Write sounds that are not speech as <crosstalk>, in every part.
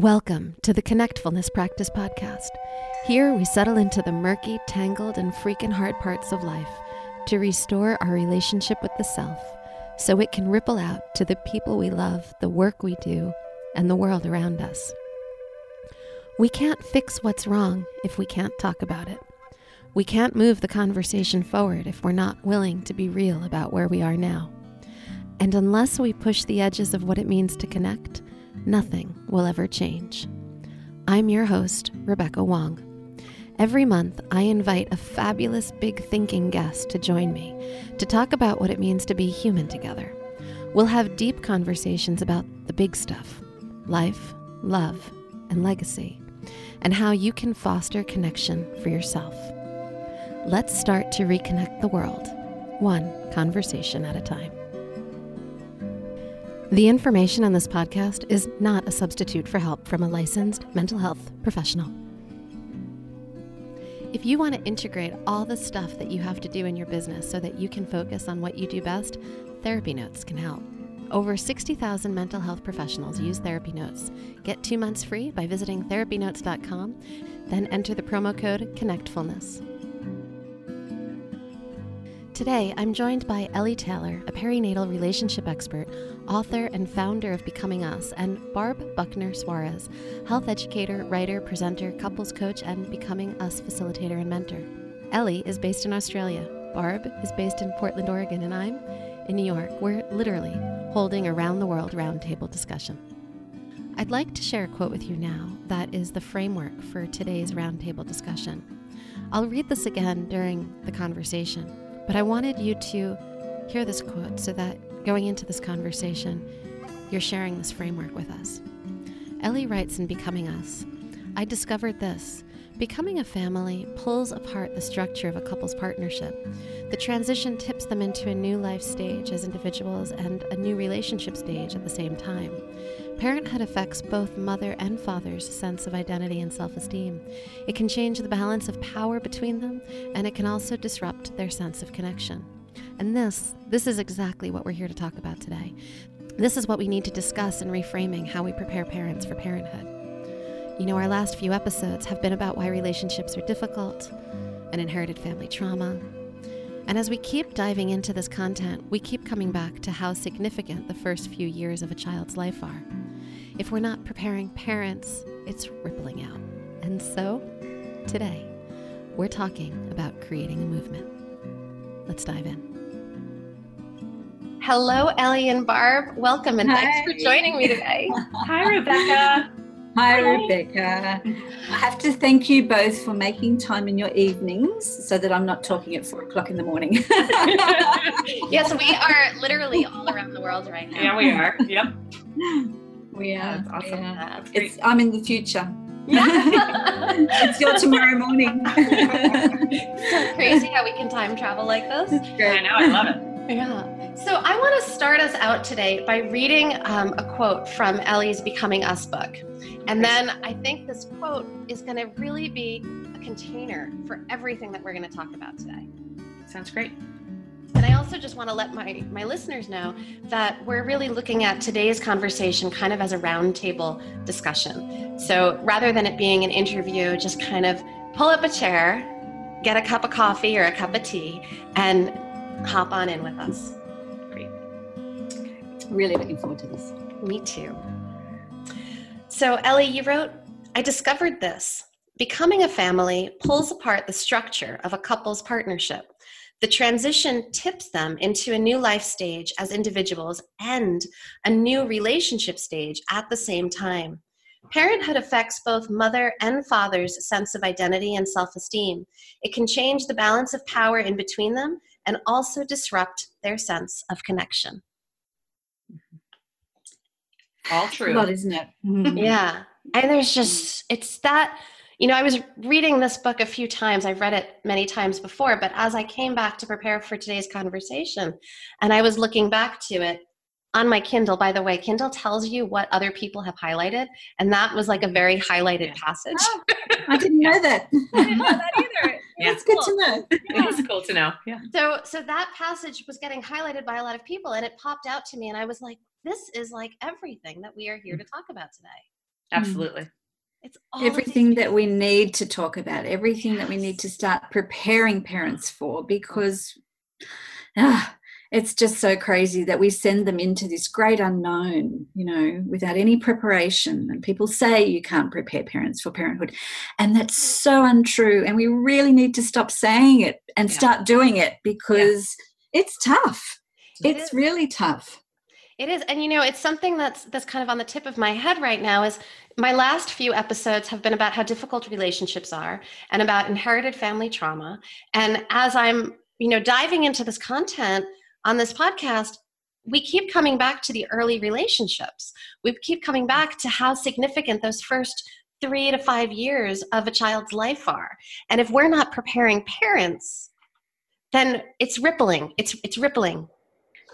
Welcome to the Connectfulness Practice Podcast. Here we settle into the murky, tangled, and freaking hard parts of life to restore our relationship with the self so it can ripple out to the people we love, the work we do, and the world around us. We can't fix what's wrong if we can't talk about it. We can't move the conversation forward if we're not willing to be real about where we are now. And unless we push the edges of what it means to connect, nothing will ever change. I'm your host, Rebecca Wong. Every month, I invite a fabulous big thinking guest to join me to talk about what it means to be human together. We'll have deep conversations about the big stuff life, love, and legacy, and how you can foster connection for yourself. Let's start to reconnect the world, one conversation at a time. The information on this podcast is not a substitute for help from a licensed mental health professional. If you want to integrate all the stuff that you have to do in your business so that you can focus on what you do best, Therapy Notes can help. Over 60,000 mental health professionals use Therapy Notes. Get two months free by visiting therapynotes.com, then enter the promo code ConnectFulness. Today, I'm joined by Ellie Taylor, a perinatal relationship expert, author and founder of Becoming Us, and Barb Buckner Suarez, health educator, writer, presenter, couples coach, and Becoming Us facilitator and mentor. Ellie is based in Australia. Barb is based in Portland, Oregon, and I'm in New York. We're literally holding a round the world roundtable discussion. I'd like to share a quote with you now that is the framework for today's roundtable discussion. I'll read this again during the conversation. But I wanted you to hear this quote so that going into this conversation, you're sharing this framework with us. Ellie writes in Becoming Us I discovered this. Becoming a family pulls apart the structure of a couple's partnership. The transition tips them into a new life stage as individuals and a new relationship stage at the same time. Parenthood affects both mother and father's sense of identity and self esteem. It can change the balance of power between them, and it can also disrupt their sense of connection. And this, this is exactly what we're here to talk about today. This is what we need to discuss in reframing how we prepare parents for parenthood. You know, our last few episodes have been about why relationships are difficult and inherited family trauma. And as we keep diving into this content, we keep coming back to how significant the first few years of a child's life are. If we're not preparing parents, it's rippling out. And so, today, we're talking about creating a movement. Let's dive in. Hello, Ellie and Barb. Welcome and Hi. thanks for joining me today. <laughs> Hi, Rebecca. Hi, Rebecca. I have to thank you both for making time in your evenings so that I'm not talking at four o'clock in the morning. <laughs> yes, we are literally all around the world right now. Yeah, we are. Yep. We are. That's awesome. Yeah. It's, I'm in the future. Yeah. <laughs> it's your tomorrow morning. <laughs> so crazy how we can time travel like this. I know, I love it. Yeah. So I want to start us out today by reading um, a quote from Ellie's Becoming Us book. And then I think this quote is going to really be a container for everything that we're going to talk about today. Sounds great. And I also just want to let my, my listeners know that we're really looking at today's conversation kind of as a roundtable discussion. So rather than it being an interview, just kind of pull up a chair, get a cup of coffee or a cup of tea, and hop on in with us. Great. Really looking forward to this. Me too. So, Ellie, you wrote, I discovered this. Becoming a family pulls apart the structure of a couple's partnership. The transition tips them into a new life stage as individuals and a new relationship stage at the same time. Parenthood affects both mother and father's sense of identity and self esteem. It can change the balance of power in between them and also disrupt their sense of connection. All true. A lot, isn't it? Mm-hmm. yeah. And there's mm. just, it's that, you know, I was reading this book a few times. I've read it many times before, but as I came back to prepare for today's conversation and I was looking back to it, on my Kindle, by the way, Kindle tells you what other people have highlighted, and that was like a mm-hmm. very highlighted passage. Oh, I <laughs> didn't know that. I didn't know that either. Yeah. <laughs> It's good to know. Yeah. It is cool to know. Yeah. So, so that passage was getting highlighted by a lot of people, and it popped out to me, and I was like, "This is like everything that we are here mm. to talk about today." Mm. Absolutely. It's everything that we need to talk about, everything yes. that we need to start preparing parents for, because. Ah, it's just so crazy that we send them into this great unknown, you know, without any preparation. And people say you can't prepare parents for parenthood. And that's mm. so untrue. And we really need to stop saying it and yeah. start doing it because yeah. it's tough. It it's is. really tough. It is. And you know, it's something that's that's kind of on the tip of my head right now is my last few episodes have been about how difficult relationships are and about inherited family trauma. And as I'm, you know, diving into this content, on this podcast, we keep coming back to the early relationships. We keep coming back to how significant those first three to five years of a child's life are. And if we're not preparing parents, then it's rippling. It's it's rippling.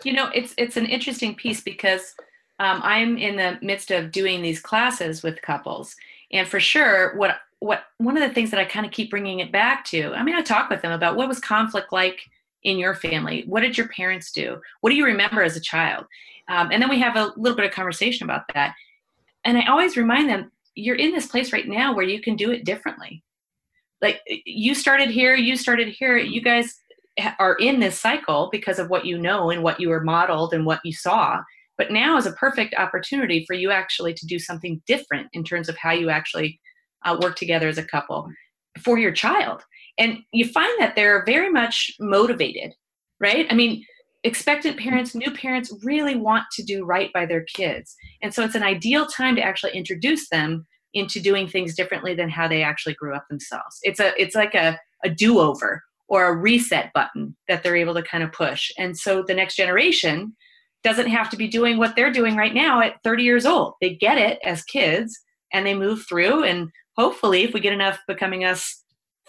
You know, it's it's an interesting piece because um, I'm in the midst of doing these classes with couples, and for sure, what what one of the things that I kind of keep bringing it back to. I mean, I talk with them about what was conflict like in your family? What did your parents do? What do you remember as a child? Um, and then we have a little bit of conversation about that. And I always remind them, you're in this place right now where you can do it differently. Like you started here, you started here, you guys are in this cycle because of what you know and what you were modeled and what you saw. But now is a perfect opportunity for you actually to do something different in terms of how you actually uh, work together as a couple for your child. And you find that they're very much motivated right? I mean expectant parents new parents really want to do right by their kids. And so it's an ideal time to actually introduce them into doing things differently than how they actually grew up themselves. It's a it's like a, a do-over or a reset button that they're able to kind of push. And so the next generation doesn't have to be doing what they're doing right now at 30 years old. They get it as kids and they move through. And hopefully if we get enough becoming us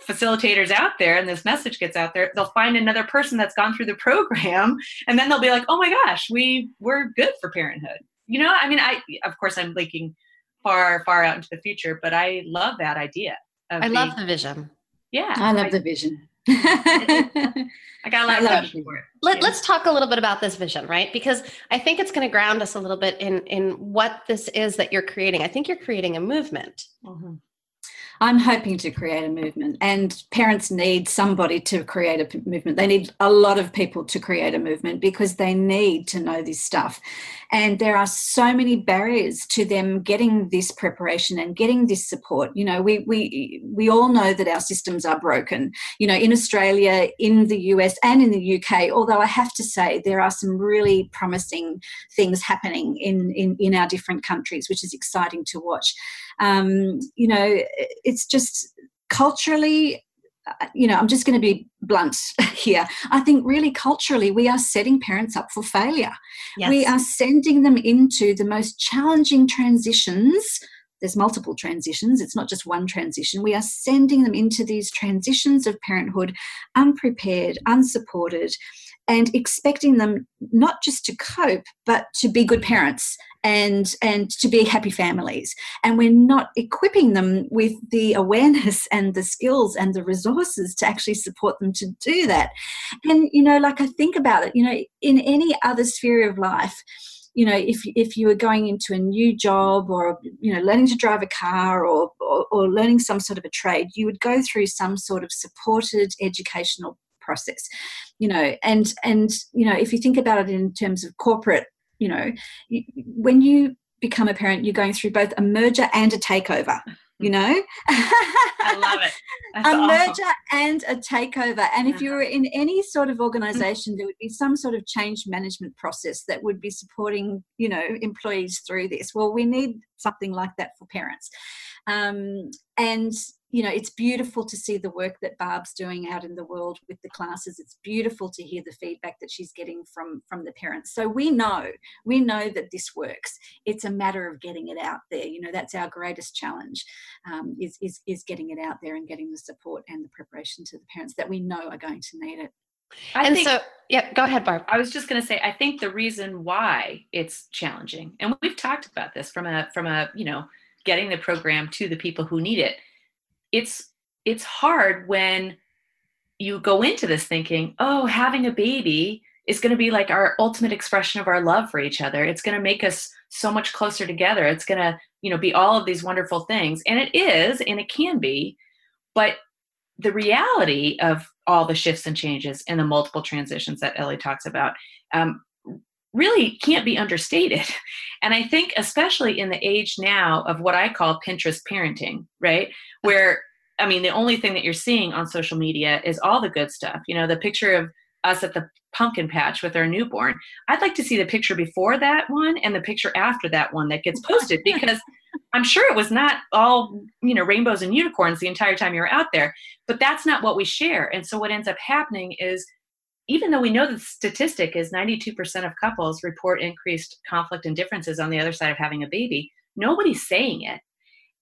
facilitators out there and this message gets out there they'll find another person that's gone through the program <laughs> and then they'll be like oh my gosh we we're good for parenthood. You know i mean i of course i'm linking far far out into the future but i love that idea i being, love the vision. Yeah. I love I, the vision <laughs> I got a lot of love for it. Let, us talk a little bit about this vision, right? Because I think it's going to ground us a little bit in in what this is that you're creating. I think you're creating a movement. Mm-hmm. I'm hoping to create a movement, and parents need somebody to create a movement. They need a lot of people to create a movement because they need to know this stuff. And there are so many barriers to them getting this preparation and getting this support. You know, we we we all know that our systems are broken. You know, in Australia, in the US, and in the UK. Although I have to say there are some really promising things happening in in, in our different countries, which is exciting to watch. Um, you know, it's just culturally uh, you know, I'm just going to be blunt <laughs> here. I think really culturally, we are setting parents up for failure. Yes. We are sending them into the most challenging transitions. There's multiple transitions, it's not just one transition. We are sending them into these transitions of parenthood unprepared, unsupported, and expecting them not just to cope but to be good parents and and to be happy families. And we're not equipping them with the awareness <laughs> and the skills and the resources to actually support them to do that. And you know like i think about it you know in any other sphere of life you know if if you were going into a new job or you know learning to drive a car or, or, or learning some sort of a trade you would go through some sort of supported educational process you know and and you know if you think about it in terms of corporate you know when you become a parent you're going through both a merger and a takeover mm-hmm. you know? I love it. <laughs> That's a awesome. merger and a takeover. And if you were uh-huh. in any sort of mm-hmm. organization there would be some sort of change management process that would be supporting you know employees through this. Well we need something like that for parents. Um, and you know it's beautiful to see the work that barb's doing out in the world with the classes. It's beautiful to hear the feedback that she's getting from from the parents. So we know we know that this works. It's a matter of getting it out there. You know that's our greatest challenge um, is, is is getting it out there and getting the support and the preparation to the parents that we know are going to need it. I and think, so yeah go ahead barb. I was just going to say i think the reason why it's challenging and we've talked about this from a from a you know getting the program to the people who need it it's it's hard when you go into this thinking, oh, having a baby is going to be like our ultimate expression of our love for each other. It's going to make us so much closer together. It's going to, you know, be all of these wonderful things. And it is, and it can be, but the reality of all the shifts and changes and the multiple transitions that Ellie talks about um, really can't be understated. <laughs> And I think, especially in the age now of what I call Pinterest parenting, right? Where, I mean, the only thing that you're seeing on social media is all the good stuff. You know, the picture of us at the pumpkin patch with our newborn. I'd like to see the picture before that one and the picture after that one that gets posted <laughs> because I'm sure it was not all, you know, rainbows and unicorns the entire time you were out there, but that's not what we share. And so what ends up happening is even though we know the statistic is 92% of couples report increased conflict and differences on the other side of having a baby, nobody's saying it.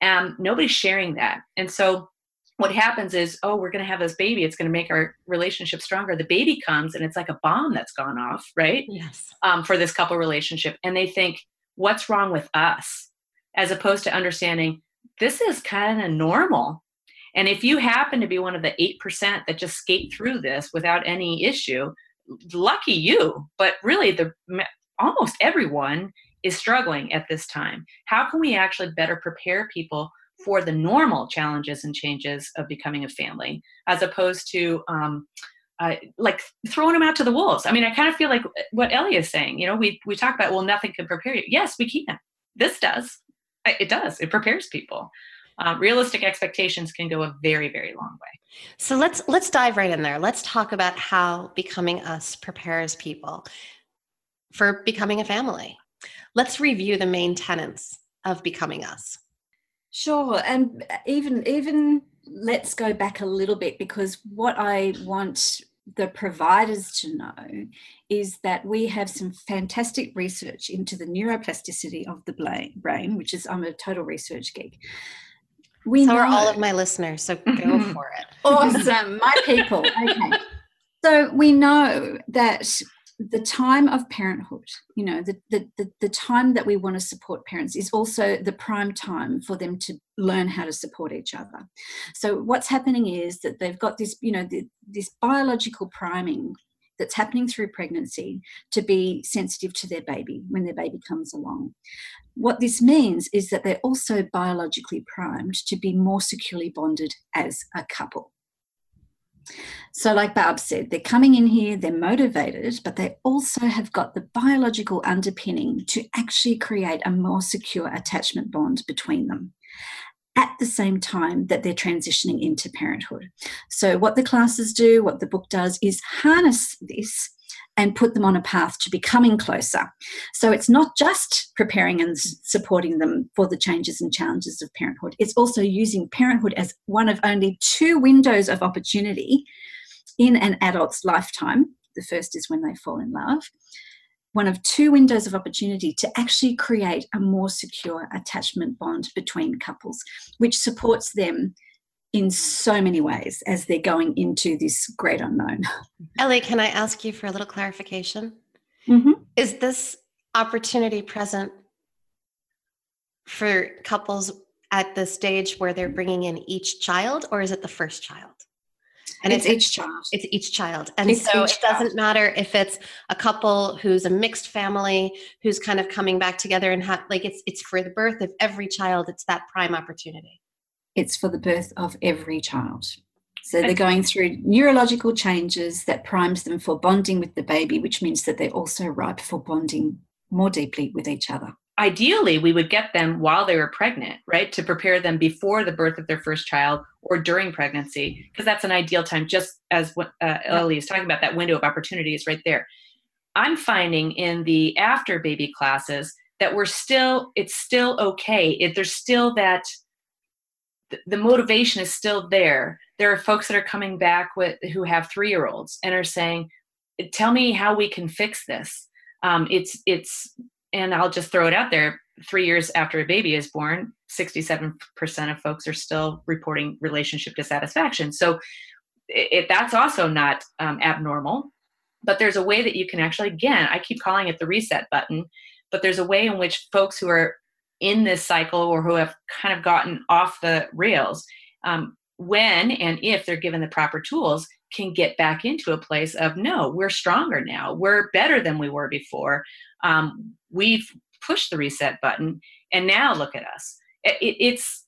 Um, nobody's sharing that. And so what happens is, oh, we're going to have this baby. It's going to make our relationship stronger. The baby comes and it's like a bomb that's gone off, right? Yes. Um, for this couple relationship. And they think, what's wrong with us? As opposed to understanding this is kind of normal and if you happen to be one of the 8% that just skate through this without any issue, lucky you. But really, the almost everyone is struggling at this time. How can we actually better prepare people for the normal challenges and changes of becoming a family, as opposed to um, uh, like throwing them out to the wolves? I mean, I kind of feel like what Ellie is saying. You know, we we talk about well, nothing can prepare you. Yes, we can. This does. It does. It prepares people uh, realistic expectations can go a very very long way. So let's let's dive right in there. Let's talk about how becoming us prepares people for becoming a family. Let's review the main tenets of becoming us. Sure and even even let's go back a little bit because what i want the providers to know is that we have some fantastic research into the neuroplasticity of the brain, which is I'm a total research geek we so know. are all of my listeners so go mm-hmm. for it. Awesome. My people. <laughs> Okay. <laughs> So we know that the time of parenthood you know the, the, the, the, time that we want to support parents is also the prime time for them to learn how to support each other. So what's happening is that they've got this you know the, this biological priming that's happening through pregnancy to be sensitive to their baby when their baby comes along. What this means is that they're also biologically primed to be more securely bonded as a couple. So, like Barb said, they're coming in here, they're motivated, but they also have got the biological underpinning to actually create a more secure attachment bond between them at the same time that they're transitioning into parenthood. So, what the classes do, what the book does, is harness this and put them on a path to becoming closer. So, it's not just preparing and supporting them for the changes and challenges of parenthood, it's also using parenthood as one of only two windows of opportunity in an adult's lifetime. The first is when they fall in love one of two windows of opportunity to actually create a more secure attachment bond between couples, which supports them in so many ways as they're going into this great unknown. <laughs> Ellie, can I ask you for a little clarification? Mm-hmm. Is this opportunity present for couples at the stage where they're bringing in each child, or is it the first child? And it's, it's, each child. it's each child. And it's so it doesn't child. matter if it's a couple who's a mixed family who's kind of coming back together and have like it's it's for the birth of every child it's that prime opportunity. It's for the birth of every child. So they're going through neurological changes that primes them for bonding with the baby which means that they're also ripe for bonding more deeply with each other ideally we would get them while they were pregnant right to prepare them before the birth of their first child or during pregnancy because that's an ideal time just as what uh, ellie is talking about that window of opportunity is right there. I'm finding in the after baby classes that we're still it's still okay. It, there's still that the motivation is still there. There are folks that are coming back with who have three year olds and are saying tell me how we can fix this. Um, it's it's and i'll just throw it out there. Three years after a baby is born 67% of folks are still reporting relationship dissatisfaction. So it, that's also not um, abnormal. But there's a way that you can actually again i keep calling it the reset button but there's a way in which folks who are in this cycle or who have kind of gotten off the rails um, when and if they're given the proper tools can get back into a place of no we're stronger now. We're better than we were before. Um, we've pushed the reset button and now look at us. It, it, it's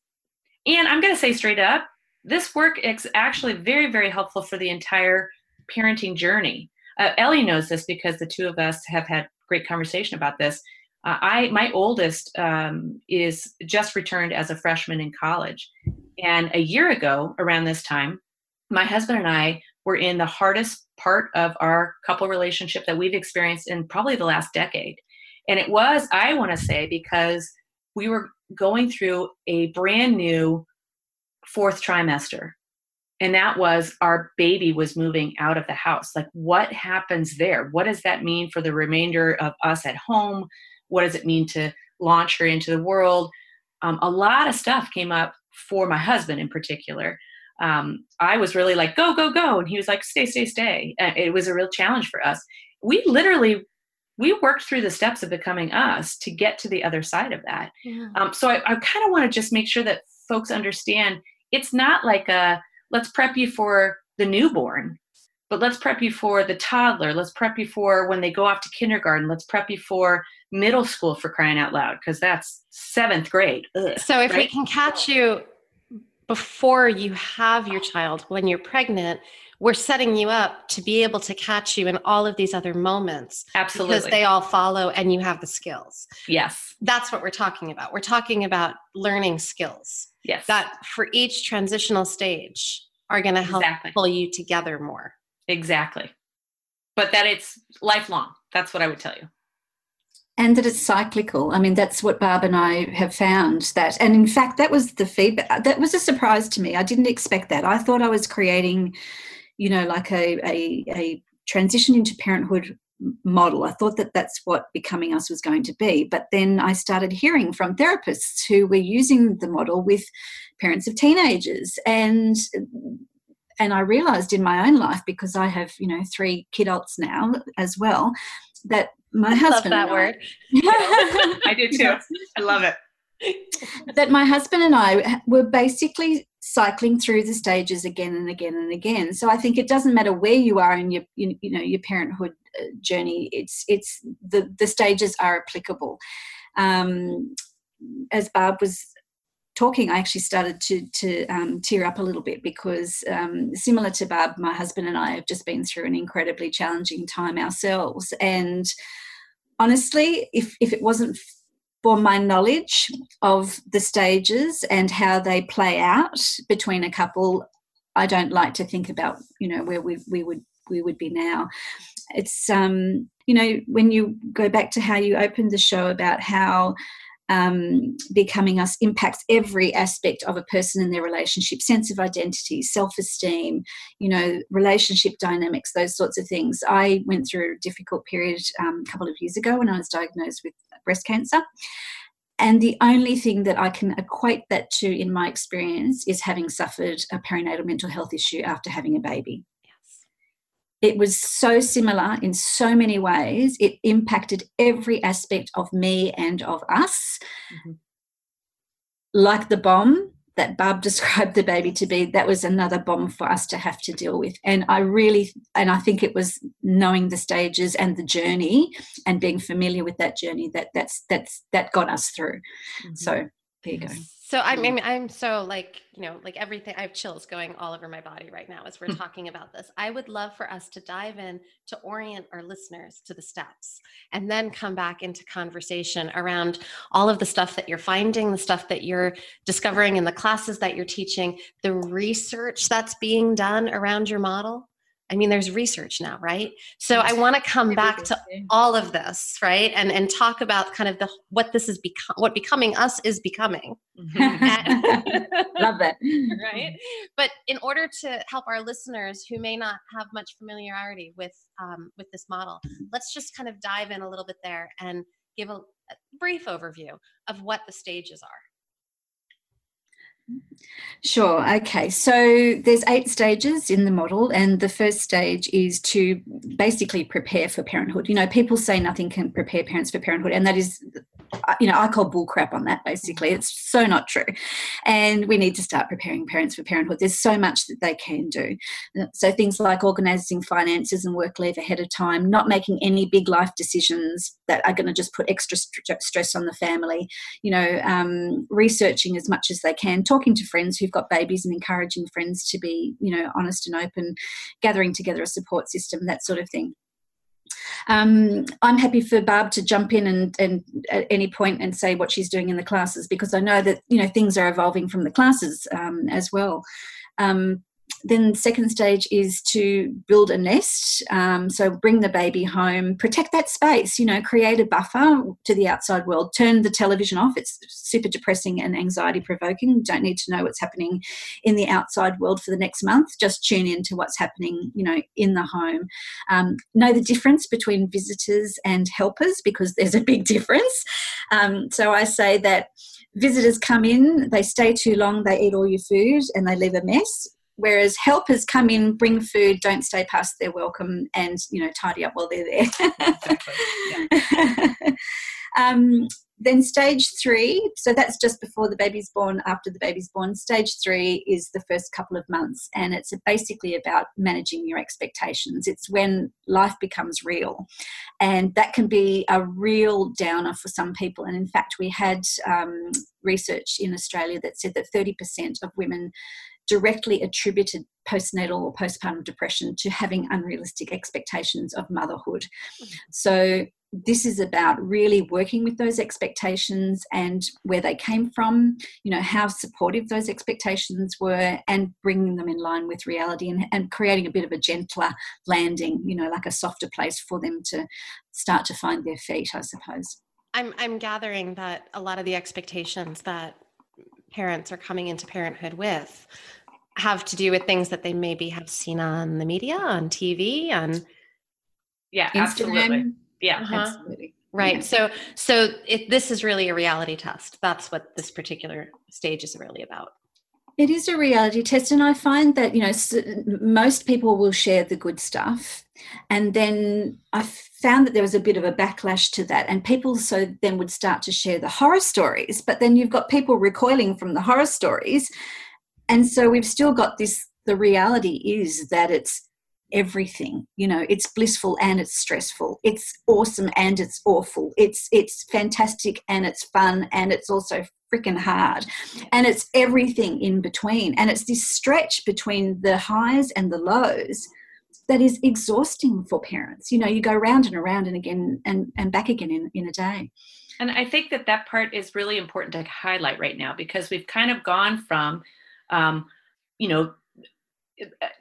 and i'm going to say straight up this work is actually very very helpful for the entire parenting journey. Uh, ellie knows this because the two of us have had great conversation about this. Uh, I my oldest um, is just returned as a freshman in college, and a year ago around this time, my husband and I were in the hardest part of our couple relationship that we've experienced in probably the last decade, and it was I want to say because we were going through a brand new fourth trimester. And that was our baby was moving out of the house. Like what happens there? What does that mean for the remainder of us at home? What does it mean to launch her into the world? Um, a lot of stuff came up for my husband in particular. Um, i was really like go go go and he was like stay stay stay. And it was a real challenge for us. We literally we worked through the steps of becoming us to get to the other side of that yeah. um, so i, I kind of want to just make sure that folks understand it's not like a let's prep you for the newborn but let's prep you for the toddler let's prep you for when they go off to kindergarten let's prep you for middle school for crying out loud because that's seventh grade Ugh, so if right? we can catch you before you have your child when you're pregnant we're setting you up to be able to catch you in all of these other moments absolutely because they all follow and you have the skills yes that's what we're talking about we're talking about learning skills yes that for each transitional stage are going to help exactly. pull you together more Exactly. But that it's lifelong. That's what I would tell you. And that it's cyclical. I mean, that's what Barb and I have found that. And in fact, that was the feedback. That was a surprise to me. I didn't expect that. I thought I was creating, you know, like a, a, a transition into parenthood model. I thought that that's what Becoming Us was going to be. But then I started hearing from therapists who were using the model with parents of teenagers. And and I realized in my own life because I have you know three kidults now as well that my I husband love that word I, <laughs> I do too I love it that my husband and I were basically cycling through the stages again and again and again so I think it doesn't matter where you are in your you, know your parenthood uh, journey it's it's the the stages are applicable um, as Barb was talking, I actually started to to um, tear up a little bit because, um, similar to Barb, my husband and I have just been through an incredibly challenging time ourselves. And honestly, if if it wasn't for my knowledge of the stages and how they play out between a couple, I don't like to think about you know where we we would we would be now. It's um you know when you go back to how you opened the show about how um, becoming us impacts every aspect of a person in their relationship. Sense of identity self-esteem you know relationship dynamics those sorts of things. I went through a difficult period um, a couple of years ago when i was diagnosed with breast cancer. And the only thing that I can equate that to in my experience is having suffered a perinatal mental health issue after having a baby it was so similar in so many ways. It impacted every aspect of me and of us. Mm-hmm. Like the bomb that Barb <laughs> described the baby to be, that was another bomb for us to have to deal with. And I really, and I think it was knowing the stages and the journey and being familiar with that journey that that's that's that got us through. Mm-hmm. So there you go. So I mean, I'm so like, you know, like everything, I have chills going all over my body right now as we're mm. talking about this. I would love for us to dive in to orient our listeners to the steps and then come back into conversation around all of the stuff that you're finding, the stuff that you're discovering in the classes that you're teaching, the research that's being done around your model. I mean, there's research now, right? So I want to come back to all of this, right? And and talk about kind of the what this is become what becoming us is becoming. <laughs> Love that. <laughs> right. But in order to help our listeners who may not have much familiarity with um, with this model, let's just kind of dive in a little bit there and give a, a brief overview of what the stages are. Sure. Okay. So there's eight stages in the model, and the first stage is to basically prepare for parenthood. You know, people say nothing can prepare parents for parenthood, and that is, uh, you know, I call bullcrap on that. Basically, it's so not true, and we need to start preparing parents for parenthood. There's so much that they can do. Uh, so things like organising finances and work leave ahead of time, not making any big life decisions that are going to just put extra st- stress on the family. You know, um, researching as much as they can talking to friends who've got babies and encouraging friends to be, you know, honest and open, gathering together a support system, that sort of thing. Um, I'm happy for Barb to jump in and, and at any point and say what she's doing in the classes because I know that you know things are evolving from the classes um, as well. Um, then second stage is to build a nest um, so bring the baby home protect that space you know create a buffer to the outside world turn the television off it's super depressing and anxiety provoking don't need to know what's happening in the outside world for the next month just tune in to what's happening you know in the home. Um, know the difference between visitors and helpers because there's a big <laughs> difference. Um, so i say that visitors come in, they stay too long, they eat all your food, and they leave a mess whereas helpers come in bring food don't stay past their welcome and you know tidy up while they're there. <laughs> Um, then stage three so that's just before the baby's born after the baby's born. Stage three is the first couple of months and it's basically about managing your expectations. It's when life becomes real and that can be a real downer for some people. And in fact we had um, research in australia that said that 30% of women directly attributed postnatal or postpartum depression to having unrealistic expectations of motherhood. So, this is about really working with those expectations and where they came from, you know, how supportive those expectations were, and bringing them in line with reality and, and creating a bit of a gentler landing, you know, like a softer place for them to start to find their feet, I suppose. I'm, I'm gathering that a lot of the expectations that parents are coming into parenthood with have to do with things that they maybe have seen on the media, on TV, on yeah, absolutely, yeah, uh-huh. absolutely. Right. Yeah. So, so it, this is really a reality test. That's what this particular stage is really about. It is a reality test, and I find that you know most people will share the good stuff, and then I found that there was a bit of a backlash to that, and people so then would start to share the horror stories. But then you've got people recoiling from the horror stories, and so we've still got this the reality is that it's everything you know it's blissful and it's stressful it's awesome and it's awful it's it's fantastic and it's fun and it's also freaking hard. And it's everything in between. And it's this stretch between the highs and the lows that is exhausting for parents. You know you go round and around and again and and back again in, in a day. And i think that that part is really important to highlight right now because we've kind of gone from um, you know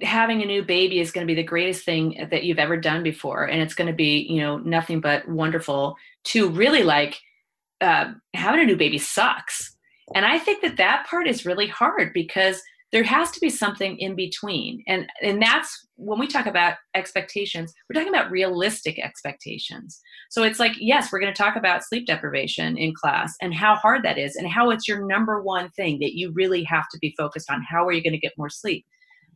having a new baby is going to be the greatest thing that you've ever done before. And it's going to be you know nothing but wonderful to really like uh, having a new baby sucks. And i think that that part is really hard because there has to be something in between. And and that's when we talk about expectations we're talking about realistic expectations. So it's like yes we're going to talk about sleep deprivation in class and how hard that is and how it's your number one thing that you really have to be focused on. How are you going to get more sleep?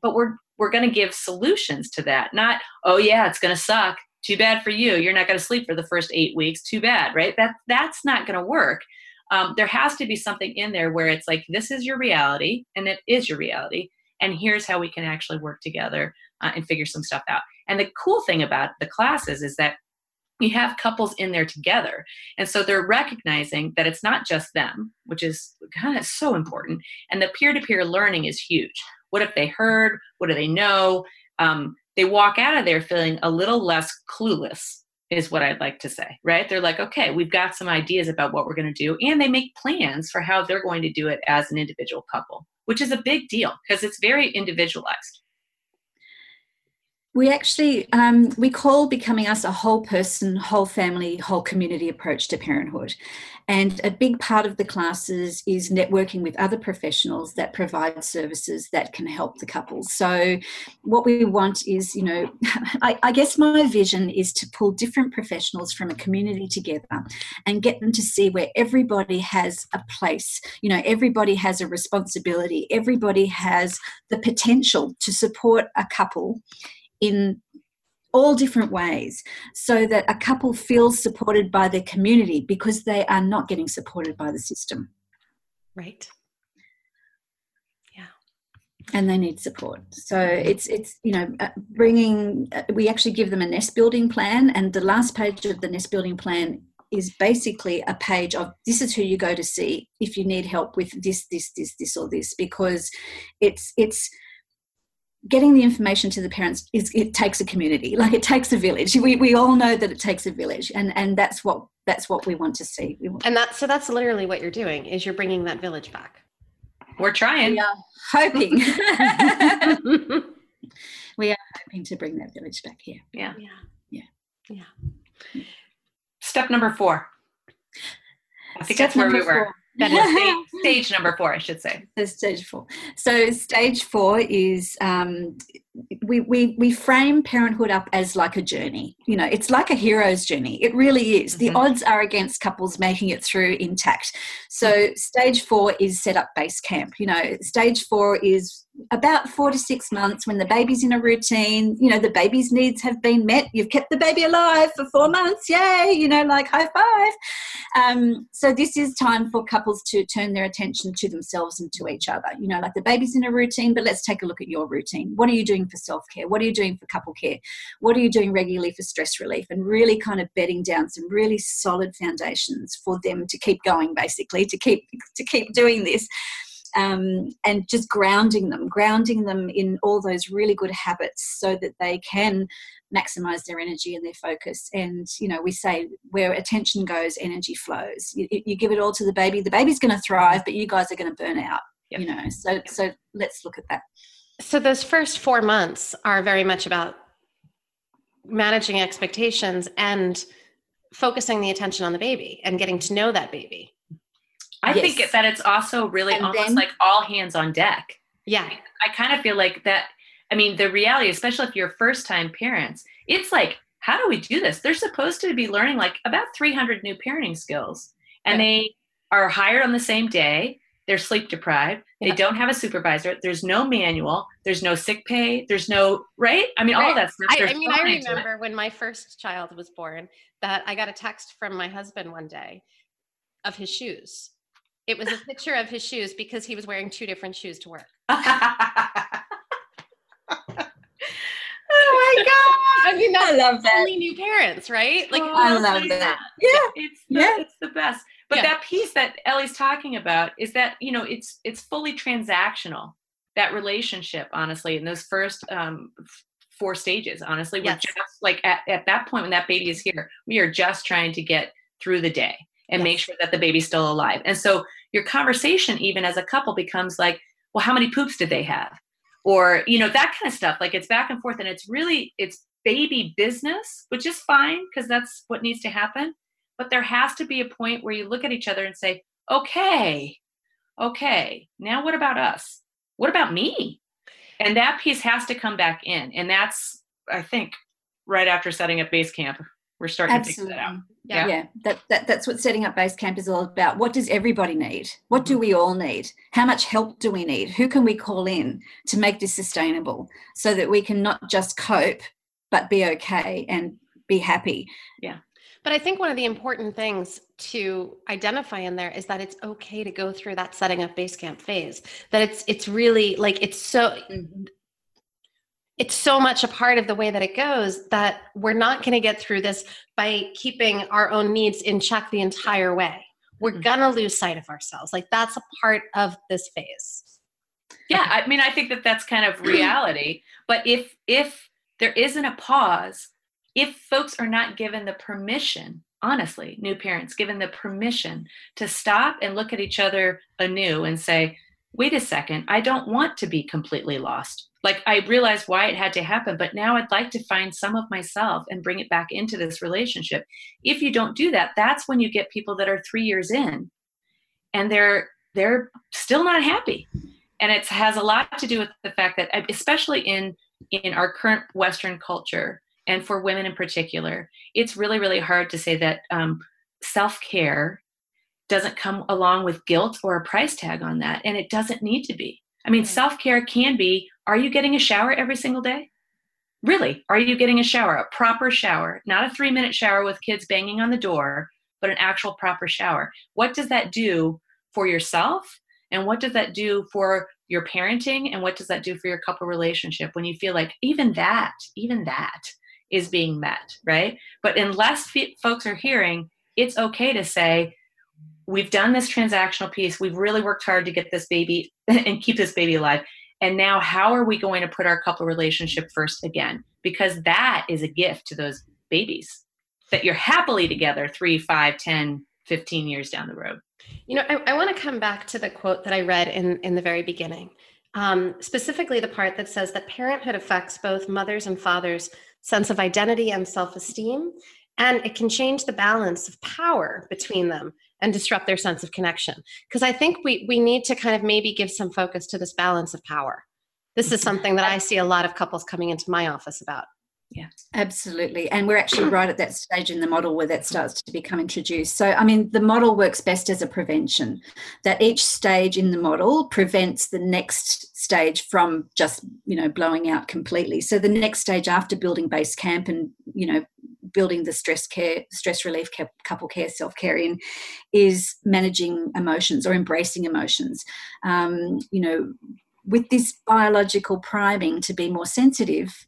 But we're we're going to give solutions to that not oh yeah it's going to suck too bad for you. You're not going to sleep for the first 8 weeks. Too bad right? That that's not going to work. Um, there has to be something in there where it's like this is your reality and it is your reality. And here's how we can actually work together uh, and figure some stuff out. And the cool thing about the classes is that you have couples in there together. And so they're recognizing that it's not just them which is kind of so important. And the peer-to-peer learning is huge. What if they heard? What do they know? Um, they walk out of there feeling a little less clueless is what I'd like to say, right? They're like, okay, we've got some ideas about what we're going to do, and they make plans for how they're going to do it as an individual couple, which is a big deal because it's very individualized. We actually um, we call becoming us a whole person whole family whole community approach to parenthood. And a big part of the classes is networking with other professionals that provide services that can help the couples. So what we want is you know <laughs> I, I guess my vision is to pull different professionals from a community together and get them to see where everybody has a place. You know everybody has a responsibility. Everybody has the potential to support a couple in all different ways so that a couple feels supported by their community because they are not getting supported by the system. Right. Yeah. And they need support. So it's it's you know uh, bringing uh, we actually give them a nest building plan and the last page of the nest building plan is basically a page of this is who you go to see if you need help with this this this this or this because it's it's getting the information to the parents is it takes a community. Like it takes a village. We, we all know that it takes a village and and that's what that's what we want to see. Want and that so that's literally what you're doing is you're bringing that village back. We're trying. We are hoping. <laughs> <laughs> We are hoping to bring that village back here. Yeah. Yeah. Yeah. Yeah. Step number four. I think step that's where we were. four that is stage, <laughs> stage, number four, I should say. So stage four. So stage four is um, we, we we frame parenthood up as like a journey. You know, it's like a hero's journey. It really is. Mm-hmm. The odds are against couples making it through intact. So mm-hmm. stage four is set up base camp. You know, stage four is about four to six months when the baby's in a routine you know the baby's needs have been met. You've kept the baby alive for four months. Yay you know like high five. Um, so this is time for couples to turn their attention to themselves and to each other. You know like the baby's in a routine but let's take a look at your routine. What are you doing for self-care? What are you doing for couple care? What are you doing regularly for stress relief? And really kind of bedding down some really solid foundations for them to keep going basically to keep to keep doing this um, and just grounding them, grounding them in all those really good habits so that they can maximize their energy and their focus. And, you know, we say where attention goes, energy flows. You, you give it all to the baby, the baby's going to thrive, but you guys are going to burn out, yep. you know. So, so let's look at that. So, those first four months are very much about managing expectations and focusing the attention on the baby and getting to know that baby I yes. think that it's also really and almost then, like all hands on deck. Yeah. I kind of feel like that. I mean, the reality, especially if you're first time parents, it's like, how do we do this? They're supposed to be learning like about 300 new parenting skills, and yeah. they are hired on the same day. They're sleep deprived. Yeah. They don't have a supervisor. There's no manual. There's no sick pay. There's no right. I mean, right. all that stuff. I, I mean, I remember when my first child was born that I got a text from my husband one day of his shoes it was a picture of his shoes because he was wearing two different shoes to work. <laughs> oh my <laughs> god! I mean, that's I love that. only new parents, right? Like, oh, I love that. that. Yeah, it's the, yeah. it's the best. But yeah. that piece that Ellie's talking about is that you know it's it's fully transactional. That relationship, honestly, in those first um, four stages, honestly, yes. we're just like at, at that point when that baby is here, we are just trying to get through the day and yes. make sure that the baby's still alive. And so your conversation, even as a couple, becomes like, well, how many poops did they have? Or, you know, that kind of stuff. Like it's back and forth and it's really, it's baby business, which is fine because that's what needs to happen. But there has to be a point where you look at each other and say, okay, okay, now what about us? What about me? And that piece has to come back in. And that's, I think, right after setting up base camp we're starting Absolutely. to figure that out. Yeah, yeah. That, that that's what setting up base camp is all about. What does everybody need? What mm-hmm. do we all need? How much help do we need? Who can we call in to make this sustainable so that we can not just cope but be okay and be happy? Yeah. But I think one of the important things to identify in there is that it's okay to go through that setting up base camp phase. That it's it's really like it's so mm-hmm it's so much a part of the way that it goes that we're not going to get through this by keeping our own needs in check the entire way. We're mm-hmm. going to lose sight of ourselves. Like that's a part of this phase. Yeah, I mean I think that that's kind of reality, <clears throat> but if if there isn't a pause, if folks are not given the permission, honestly, new parents given the permission to stop and look at each other anew and say, wait a second, I don't want to be completely lost. Like I realized why it had to happen, but now I'd like to find some of myself and bring it back into this relationship. If you don't do that, that's when you get people that are three years in and they're they're still not happy. And it has a lot to do with the fact that especially in in our current Western culture, and for women in particular, it's really, really hard to say that um, self care doesn't come along with guilt or a price tag on that. And it doesn't need to be. I mean, self care can be are you getting a shower every single day? Really, are you getting a shower, a proper shower, not a three minute shower with kids banging on the door, but an actual proper shower? What does that do for yourself? And what does that do for your parenting? And what does that do for your couple relationship when you feel like even that, even that is being met, right? But unless f- folks are hearing, it's okay to say, we've done this transactional piece, we've really worked hard to get this baby <laughs> and keep this baby alive. And now, how are we going to put our couple relationship first again? Because that is a gift to those babies that you're happily together three, five, 10, 15 years down the road. You know, I, I want to come back to the quote that I read in, in the very beginning, um, specifically the part that says that parenthood affects both mothers and fathers sense of identity and self esteem. And it can change the balance of power between them and disrupt their sense of connection. Because I think we, we need to kind of maybe give some focus to this balance of power. This is something that I see a lot of couples coming into my office about. Yeah, absolutely. And we're actually right at that stage in the model where that starts to become introduced. So, I mean, the model works best as a prevention, that each stage in the model prevents the next stage from just, you know, blowing out completely. So, the next stage after building base camp and, you know, building the stress care, stress relief couple care, self care in is managing emotions or embracing emotions. Um, you know, with this biological priming to be more sensitive,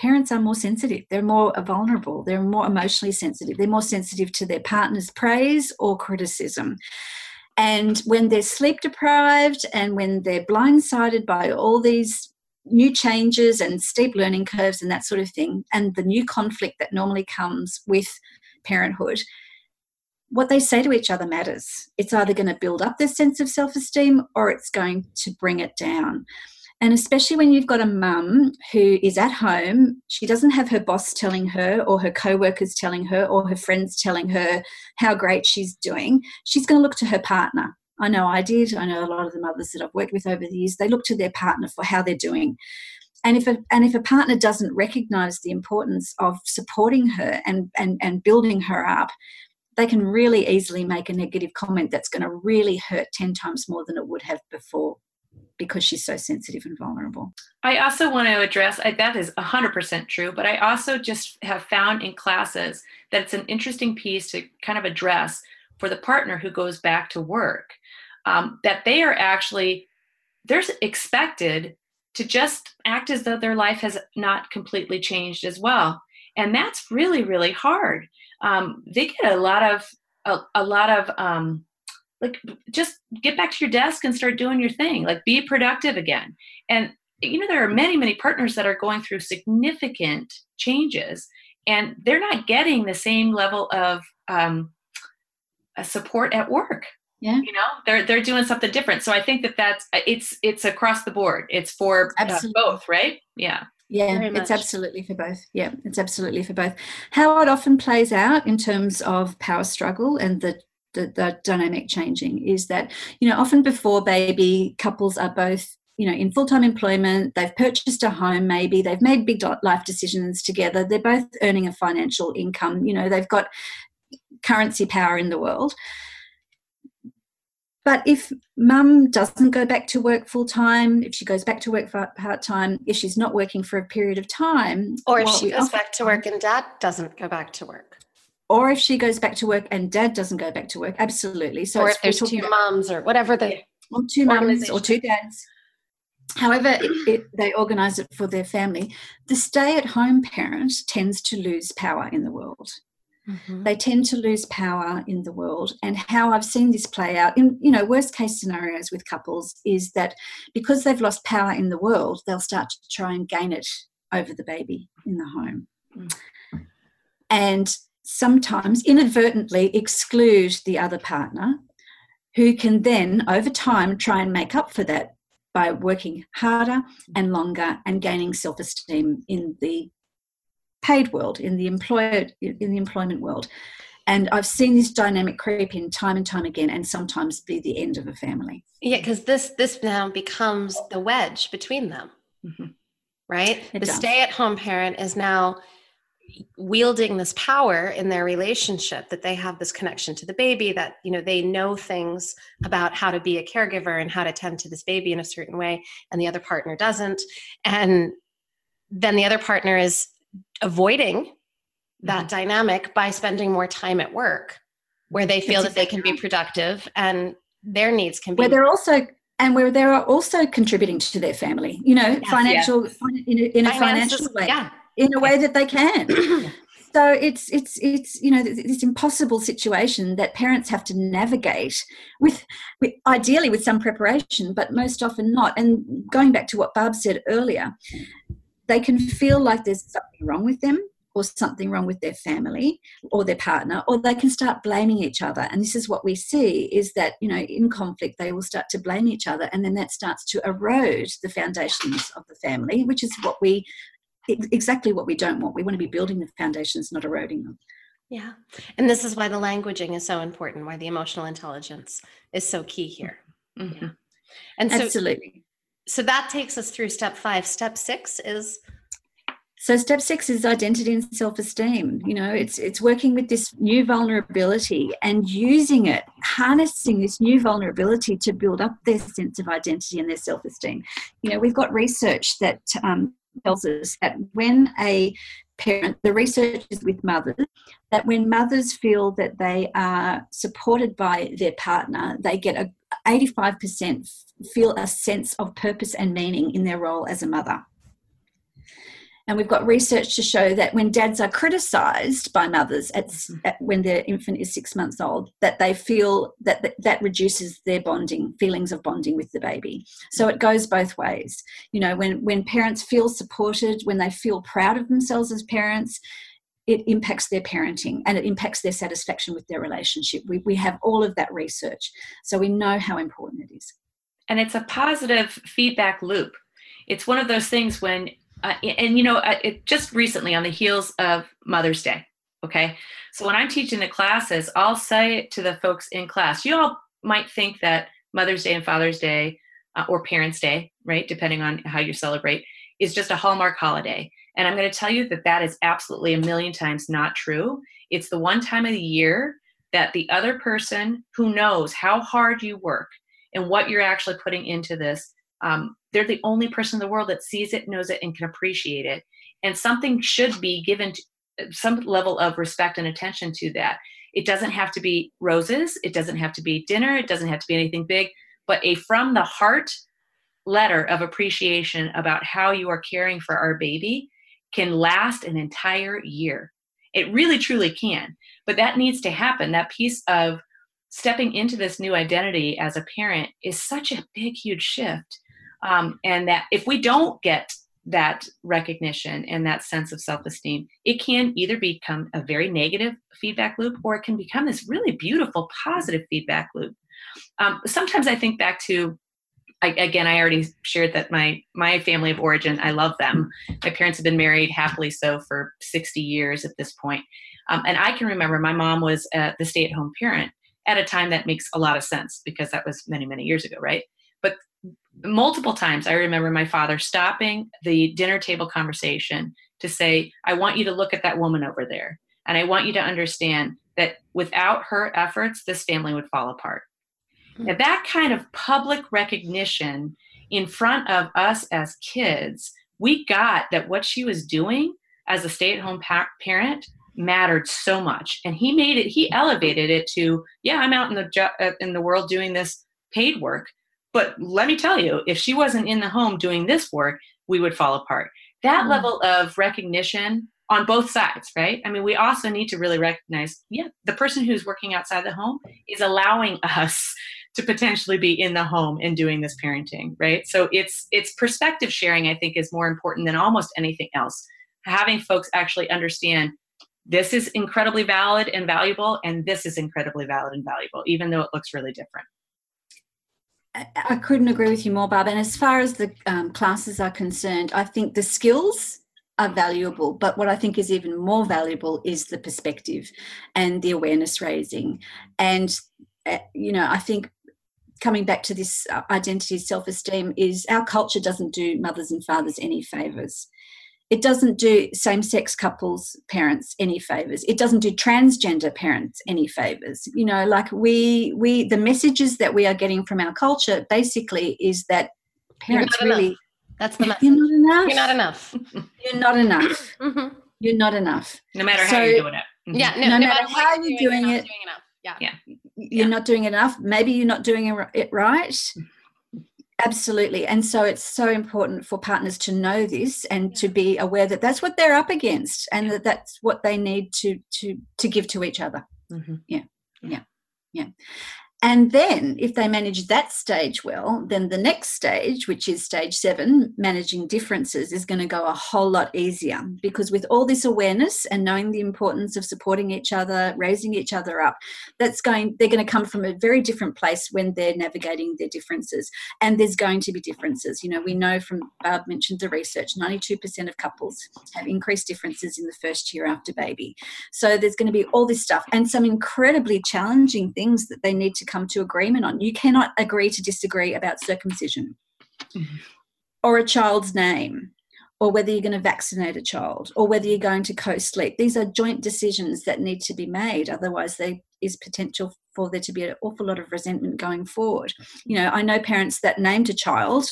parents are more sensitive. They're more vulnerable. They're more emotionally sensitive. They're more sensitive to their partner's praise or criticism. And when they're sleep deprived and when they're blindsided by all these new changes and steep learning curves and that sort of thing and the new conflict that normally comes with parenthood what they say to each other matters it's either going to build up their sense of self-esteem or it's going to bring it down and especially when you've got a mum who is at home, she doesn't have her boss telling her, or her co workers telling her, or her friends telling her how great she's doing. She's going to look to her partner. I know I did. I know a lot of the mothers that I've worked with over the years, they look to their partner for how they're doing. And if a, and if a partner doesn't recognize the importance of supporting her and, and, and building her up, they can really easily make a negative comment that's going to really hurt 10 times more than it would have before because she's so sensitive and vulnerable. I also want to address that is 100% true, but I also just have found in classes that it's an interesting piece to kind of address for the partner who goes back to work um, that they are actually they're expected to just act as though their life has not completely changed as well. And that's really really hard. Um, they get a lot of a, a lot of um, like just get back to your desk and start doing your thing like be productive again. And you know there are many many partners that are going through significant changes and they're not getting the same level of um, support at work yeah. You know they're they're doing something different. So i think that that's it's it's across the board. It's for uh, both right? Yeah. Yeah, it's absolutely for both. Yeah, it's absolutely for both. How it often plays out in terms of power struggle and the the, the dynamic changing is that you know often before baby couples are both you know in full-time employment they've purchased a home maybe they've made big life decisions together they're both earning a financial income you know they've got currency power in the world but if mum doesn't go back to work full time, if she goes back to work part time, if she's not working for a period of time, or if she goes back to work and dad doesn't go back to work, or if she goes back to work and dad doesn't go back to work absolutely. So or if there's two moms or whatever the or two mums or two dads. However it, it, they organize it for their family. The stay at home parent tends to lose power in the world mm-hmm. they tend to lose power in the world and how i've seen this play out in you know worst case scenarios with couples is that because they've lost power in the world they'll start to try and gain it over the baby in the home mm. and sometimes inadvertently exclude the other partner who can then, over time, try and make up for that by working harder and longer and gaining self esteem in the paid world, in the employer, in the employment world. And I've seen this dynamic creep in time and time again, and sometimes be the end of a family. Yeah, because this this now becomes the wedge between them, mm-hmm. right? It the does. stay-at-home parent is now wielding this power in their relationship that they have this connection to the baby that you know they know things about how to be a caregiver and how to tend to this baby in a certain way and the other partner doesn't and then the other partner is avoiding that mm-hmm. dynamic by spending more time at work where they feel That's that exactly they can be productive and their needs can be where they're also and where they are also contributing to their family you know yes, financial yes. in a, in a financial way yeah in a way that they can. <clears throat> so it's it's it's you know this impossible situation that parents have to navigate with, with ideally with some preparation, but most often not. And going back to what Barb said earlier, they can feel like there's something wrong with them or something wrong with their family or their partner or they can start blaming each other and this is what we see is that you know in conflict they will start to blame each other and then that starts to erode the foundations of the family which is what we exactly what we don't want. We want to be building the foundations, not eroding them. Yeah. And this is why the languaging is so important, why the emotional intelligence is so key here. Mm-hmm. Yeah. And so, Absolutely. So that takes us through step five. Step six is so step six is identity and self-esteem. You know, it's it's working with this new vulnerability and using it, harnessing this new vulnerability to build up their sense of identity and their self-esteem. You know, we've got research that um, tells us that when a parent, the research is with mothers, that when mothers feel that they are supported by their partner, they get a 85% feel a sense of purpose and meaning in their role as a mother. And we've got research to show that when dads are criticized by mothers at, mm-hmm. at, when their infant is six months old, that they feel that, that that reduces their bonding, feelings of bonding with the baby. So it goes both ways. You know, when, when parents feel supported, when they feel proud of themselves as parents, it impacts their parenting and it impacts their satisfaction with their relationship. We, we have all of that research. So we know how important it is. And it's a positive feedback loop. It's one of those things when uh, and you know, uh, it, just recently on the heels of Mother's Day. Okay, so when I'm teaching the classes, I'll say it to the folks in class, you all might think that Mother's Day and Father's Day uh, or Parents' Day, right, depending on how you celebrate, is just a Hallmark holiday. And I'm going to tell you that that is absolutely a million times not true. It's the one time of the year that the other person who knows how hard you work and what you're actually putting into this um, they're the only person in the world that sees it, knows it, and can appreciate it. And something should be given to, some level of respect and attention to that. It doesn't have to be roses, it doesn't have to be dinner, it doesn't have to be anything big, but a from the heart letter of appreciation about how you are caring for our baby can last an entire year. It really truly can. But that needs to happen. That piece of stepping into this new identity as a parent is such a big, huge shift um, and that if we don't get that recognition and that sense of self-esteem it can either become a very negative feedback loop or it can become this really beautiful positive feedback loop um, sometimes i think back to I, again i already shared that my my family of origin i love them my parents have been married happily so for 60 years at this point um, and i can remember my mom was uh, the stay-at-home parent at a time that makes a lot of sense because that was many many years ago right but multiple times I remember my father stopping the dinner table conversation to say, I want you to look at that woman over there. And I want you to understand that without her efforts, this family would fall apart. Mm-hmm. Now, that kind of public recognition in front of us as kids, we got that what she was doing as a stay at home pa- parent mattered so much. And he made it, he elevated it to, yeah, I'm out in the, jo- uh, in the world doing this paid work but let me tell you, if she wasn't in the home doing this work, we would fall apart. That mm. level of recognition on both sides, right? I mean, we also need to really recognize, yeah, the person who's working outside the home is allowing <laughs> us to potentially be in the home and doing this parenting, right? So it's it's perspective sharing I think is more important than almost anything else. Having folks actually understand this is incredibly valid and valuable and this is incredibly valid and valuable even though it looks really different. I couldn't agree with you more, Barb. And as far as the um, classes are concerned, I think the skills are valuable, but what I think is even more valuable is the perspective and the awareness raising. And, uh, you know, I think coming back to this uh, identity self esteem is our culture doesn't do mothers and fathers any favors it doesn't do same sex couples parents any favors it doesn't do transgender parents any favors you know like we we the messages that we are getting from our culture basically is that parents really enough. that's the message. you're not enough You're not enough. you're not enough <laughs> Mhm. you're not enough No matter how you're doing it. Mhm. Yeah, no, No no, matter matter how you're doing not it. doing enough. Yeah. Yeah. You're not doing enough maybe you're not doing it right. Absolutely. And so it's so important for partners to know this and to be aware that that's what they're up against and that that's what they need to to to give to each other. Mhm. And then if they manage that stage well then the next stage which is stage 7 managing differences is going to go a whole lot easier. Because with all this awareness and knowing the importance of supporting each other raising each other up that's going they're going to come from a very different place when they're navigating their differences. And there's going to be differences. You know we know from barb mentioned the research 92% of couples have increased differences in the first year after baby. So there's going to be all this stuff and some incredibly challenging things that they need to come to agreement on. You cannot agree to disagree about circumcision Mhm. or a child's name or whether you're going to vaccinate a child or whether you're going to co-sleep. These are joint decisions that need to be made. Otherwise, there is potential for there to be an awful lot of resentment going forward. You know, I know parents that named a child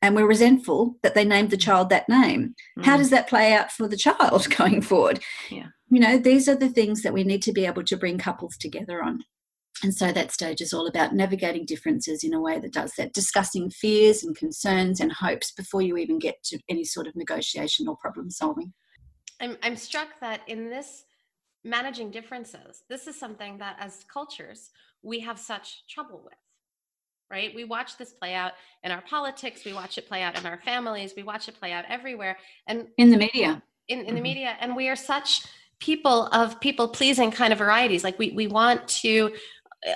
and were resentful that they named the child that name. How Mm. does that play out for the child <laughs> going forward? Yeah. You know, these are the things that we need to be able to bring couples together on. And so that stage is all about navigating differences in a way that does that, discussing fears and concerns and hopes before you even get to any sort of negotiation or problem solving. I'm, I'm struck that in this managing differences, this is something that as cultures, we have such trouble with, right? We watch this play out in our politics, we watch it play out in our families, we watch it play out everywhere. And In the media. in, in the Mhm. media and we are such people of people pleasing kind of varieties like we we want to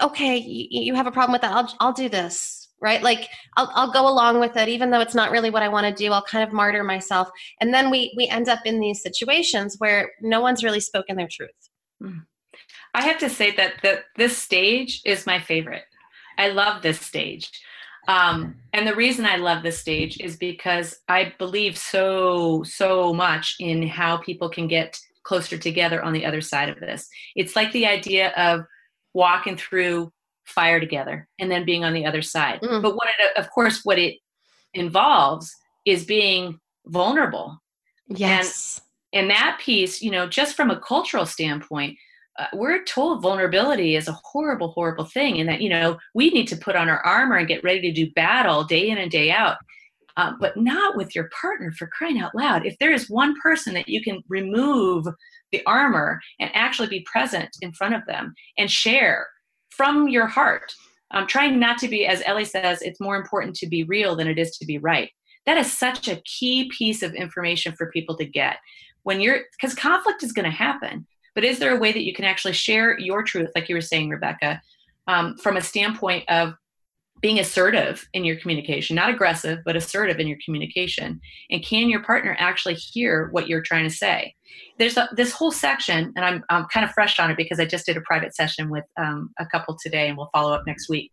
okay you, you have a problem with that I'll I'll do this right like I'll I'll go along with it even though it's not really what I want to do I'll kind of martyr myself and then we we end up in these situations where no one's really spoken their truth I have to say that that this stage is my favorite. I love this stage. Um, and the reason I love this stage is because I believe so, so much in how people can get closer together on the other side of this. It's like the idea of walking through fire together and then being on the other side. Mm. But what it, of course, what it involves is being vulnerable yes and that piece you know just from a cultural standpoint uh, we're told vulnerability is a horrible horrible thing and that you know we need to put on our armor and get ready to do battle day in and day out uh, but not with your partner for crying out loud. If there is one person that you can remove the armor and actually be present in front of them and share from your heart um, trying not to be as ellie says it's more important to be real than it is to be right. That is such a key piece of information for people to get. When you're because conflict is going to happen but is there a way that you can actually share your truth like you were saying rebecca um, from a standpoint of being assertive in your communication not aggressive but assertive in your communication. And can your partner actually hear what you're trying to say? There's a, this whole section and I'm, I'm kind of fresh on it because i just did a private session with um, a couple today and we'll follow up next week.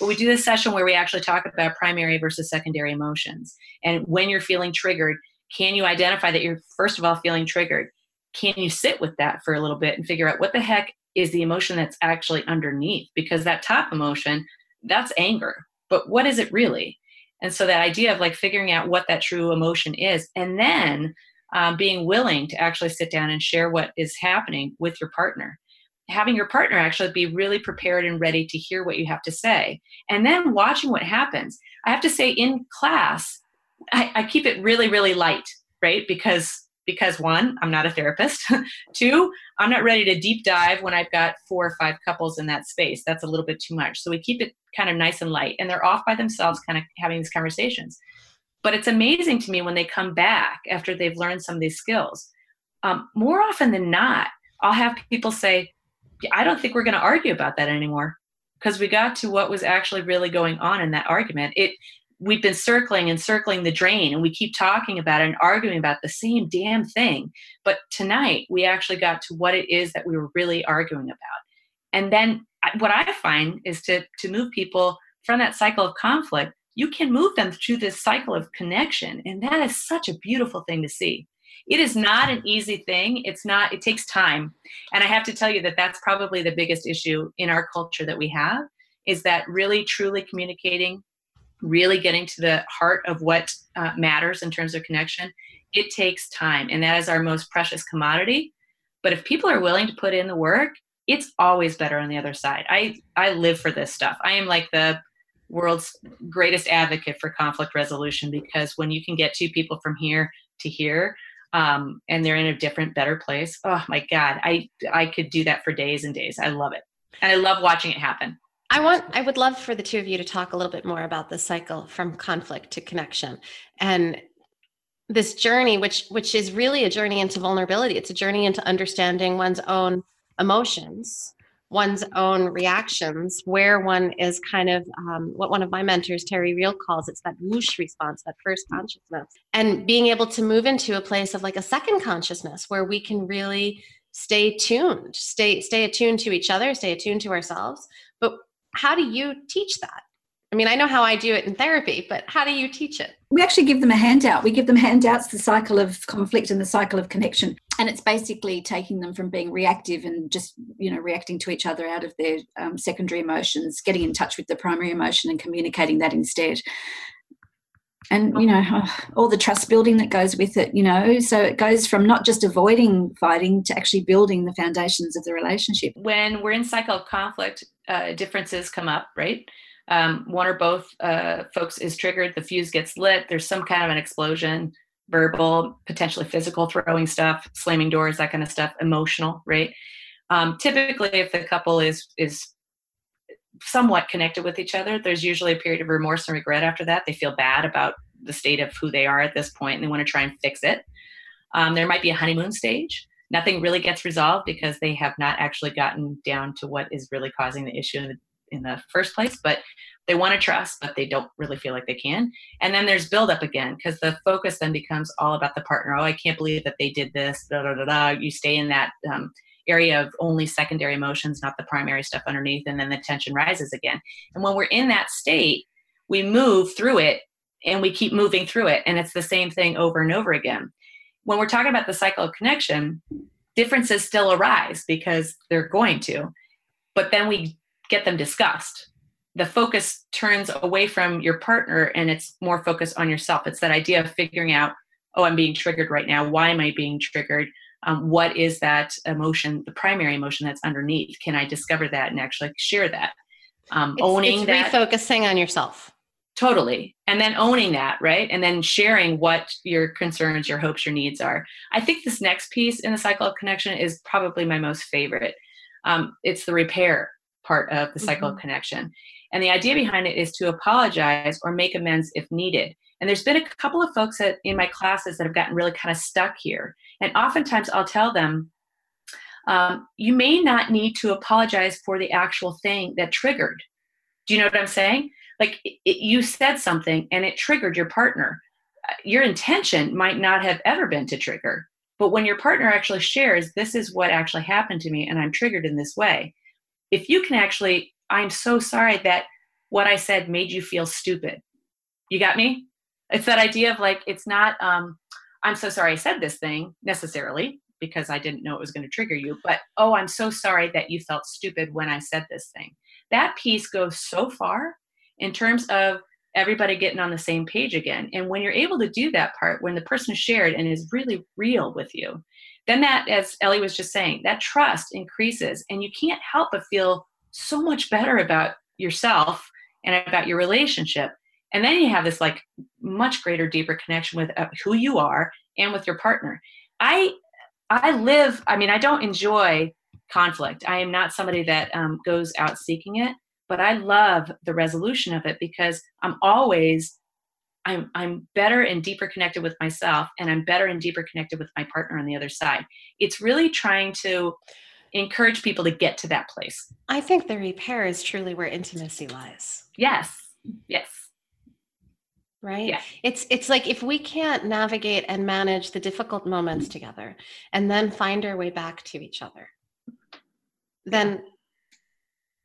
But we do this session where we actually talk about primary versus secondary emotions. And when you're feeling triggered can you identify that you're first of all feeling triggered? Can you sit with that for a little bit and figure out what the heck is the emotion that's actually underneath? Because that top emotion that's anger but what is it really? And so that idea of like figuring out what that true emotion is and then um, being willing to actually sit down and share what is happening with your partner. Having your partner actually be really prepared and ready to hear what you have to say and then watching what happens. I have to say in class I, I keep it really really light right? Because because one i'm not a therapist. <laughs> Two i'm not ready to deep dive when i've got four or five couples in that space. That's a little bit too much. So we keep it kind of nice and light and they're off by themselves kind of having these conversations. But it's amazing to me when they come back after they've learned some of these skills. Um, more often than not i'll have people say i don't think we're going to argue about that anymore because we got to what was actually really going on in that argument. It we've been circling and circling the drain and we keep talking about it and arguing about the same damn thing. But tonight we actually got to what it is that we were really arguing about. And then what I find is to to move people from that cycle of conflict, you can move them through this cycle of connection. And that is such a beautiful thing to see. It is not an easy thing. It's not, it takes time. And I have to tell you that that's probably the biggest issue in our culture that we have is that really truly communicating, really getting to the heart of what uh, matters in terms of connection. It takes time. And that is our most precious commodity. But if people are willing to put in the work, it's always better on the other side. I, I live for this stuff. I am like the world's greatest advocate for conflict resolution because when you can get two people from here to here um, and they're in a different better place oh my god i i could do that for days and days i love it and i love watching it happen i want i would love for the two of you to talk a little bit more about this cycle from conflict to connection and this journey which which is really a journey into vulnerability it's a journey into understanding one's own emotions one's own reactions, where one is kind of um, what one of my mentors, Terry Real, calls it's that whoosh response, that first consciousness, and being able to move into a place of like a second consciousness where we can really stay tuned, stay stay attuned to each other, stay attuned to ourselves. But how do you teach that? I mean, I know how I do it in therapy, but how do you teach it? We actually give them a handout. We give them handouts, the cycle of conflict and the cycle of connection. And it's basically taking them from being reactive and just, you know, reacting to each other out of their um, secondary emotions, getting in touch with the primary emotion and communicating that instead. And, you know, all the trust building that goes with it, you know. So it goes from not just avoiding fighting to actually building the foundations of the relationship. When we're in cycle of conflict, uh, differences come up, right? um, one or both uh, folks is triggered, the fuse gets lit, there's some kind of an explosion, verbal, potentially physical, throwing stuff, slamming doors, that kind of stuff, emotional, right? Um, typically, if the couple is is somewhat connected with each other, there's usually a period of remorse and regret after that. They feel bad about the state of who they are at this point, and they want to try and fix it. Um, there might be a honeymoon stage. Nothing really gets resolved because they have not actually gotten down to what is really causing the issue in the in the first place, but they want to trust, but they don't really feel like they can. And then there's buildup again because the focus then becomes all about the partner. Oh, I can't believe that they did this. Da, da, da, da. You stay in that um, area of only secondary emotions, not the primary stuff underneath, and then the tension rises again. And when we're in that state, we move through it and we keep moving through it. And it's the same thing over and over again. When we're talking about the cycle of connection, differences still arise because they're going to. But then we get them discussed. The focus turns away from your partner and it's more focused on yourself. It's that idea of figuring out oh i'm being triggered right now. Why am i being triggered? Um, what is that emotion the primary emotion that's underneath? Can i discover that and actually share that? Um, it's, owning it's that refocusing on yourself totally and then owning that right and then sharing what your concerns your hopes your needs are i think this next piece in the cycle of connection is probably my most favorite um, it's the repair part of the cycle mm-hmm. of connection. And the idea behind it is to apologize or make amends if needed. And there's been a couple of folks that, in my classes that have gotten really kind of stuck here. And oftentimes I'll tell them, um, you may not need to apologize for the actual thing that triggered. Do you know what I'm saying? Like it, you said something and it triggered your partner. Uh, your intention might not have ever been to trigger, but when your partner actually shares, this is what actually happened to me and I'm triggered in this way, if you can actually, I'm so sorry that what I said made you feel stupid. You got me? It's that idea of like, it's not, um, I'm so sorry I said this thing necessarily because I didn't know it was going to trigger you, but oh, I'm so sorry that you felt stupid when I said this thing. That piece goes so far in terms of everybody getting on the same page again. And when you're able to do that part, when the person shared and is really real with you, then that, as Ellie was just saying, that trust increases and you can't help but feel so much better about yourself and about your relationship. And then you have this like much greater, deeper connection with uh, who you are and with your partner. I, I live, I mean, I don't enjoy conflict. I am not somebody that um, goes out seeking it, but I love the resolution of it because I'm always I'm I'm better and deeper connected with myself and I'm better and deeper connected with my partner on the other side. It's really trying to encourage people to get to that place. I think the repair is truly where intimacy lies. Yes. Yes. Right? Yeah. It's it's like if we can't navigate and manage the difficult moments together and then find our way back to each other, then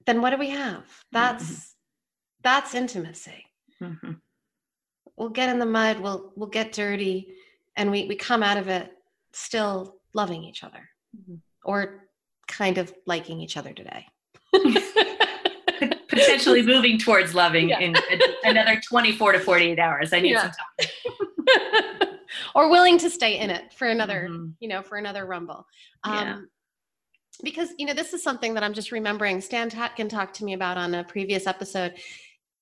then what do we have? That's Mm-hmm. that's intimacy. Mhm. We'll get in the mud, we'll we'll get dirty, and we we come out of it still loving each other. Mhm. Or kind of liking each other today. Potentially moving towards loving Yeah. in another 24 to 48 hours. I need Yeah. some time. <laughs> or willing to stay in it for another Mhm. you know for another rumble Yeah. um because you know this is something that i'm just remembering stan tatkin talked to me about on a previous episode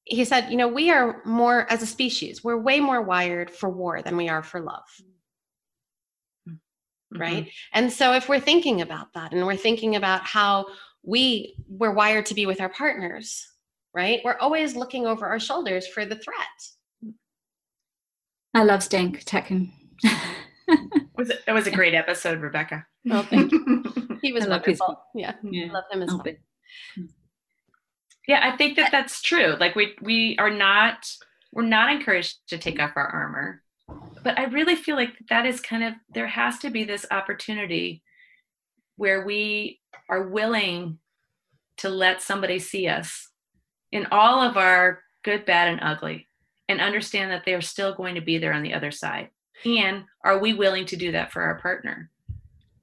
he said you know we are more as a species we're way more wired for war than we are for love Mm-hmm. right and so if we're thinking about that and we're thinking about how we we're wired to be with our partners right we're always looking over our shoulders for the threat I love Stan Tatkin. Was it, that was a great episode, Rebecca. well thank you <laughs> he was I love his wonderful yeah Yeah. love him as Oh, well hmm. Yeah, I think that that's true. Like we we are not we're not encouraged to take off our armor. But I really feel like that is kind of there has to be this opportunity where we are willing to let somebody see us in all of our good, bad and ugly and understand that they're still going to be there on the other side. And are we willing to do that for our partner?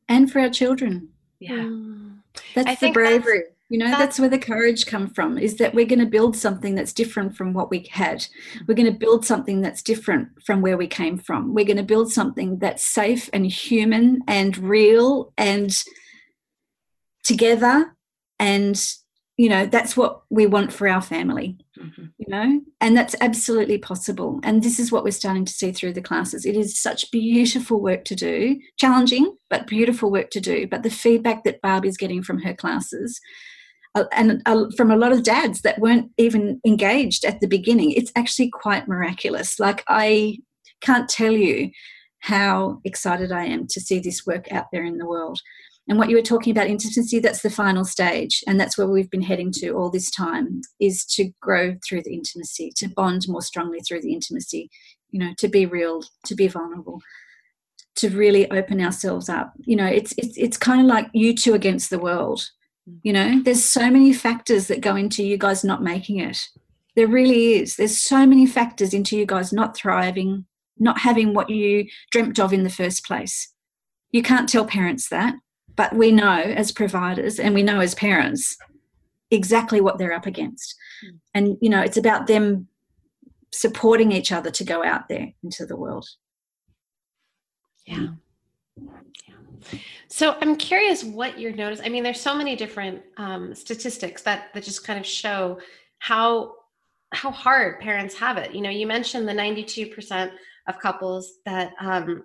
and for our children. Yeah. Mm. That's I the think that's- bravery. you know, that's- that's, where the courage come from. Is that we're going to build something that's different from what we had. We're going to build something that's different from where we came from. We're going to build something that's safe and human and real and together. And you know, that's what we want for our family. Mhm. you know? And that's absolutely possible. And this is what we're starting to see through the classes. It is such beautiful work to do. Challenging but beautiful work to do. But the feedback that barb is getting from her classes uh, and uh, from a lot of dads that weren't even engaged at the beginning it's actually quite miraculous. Like i can't tell you how excited i am to see this work out there in the world and what you were talking about intimacy that's the final stage. And that's where we've been heading to all this time is to grow through the intimacy to bond more strongly through the intimacy you know to be real to be vulnerable to really open ourselves up. You know it's it's, it's kind of like you two against the world. You know there's so many factors that go into you guys not making it. There really is. There's so many factors into you guys not thriving not having what you dreamt of in the first place. You can't tell parents that but we know as providers and we know as parents exactly what they're up against Mm. and you know it's about them supporting each other to go out there into the world Yeah. yeah. So I'm curious what you're noticing. I mean, there's so many different um, statistics that that just kind of show how how hard parents have it. You know, you mentioned the 92% of couples that um,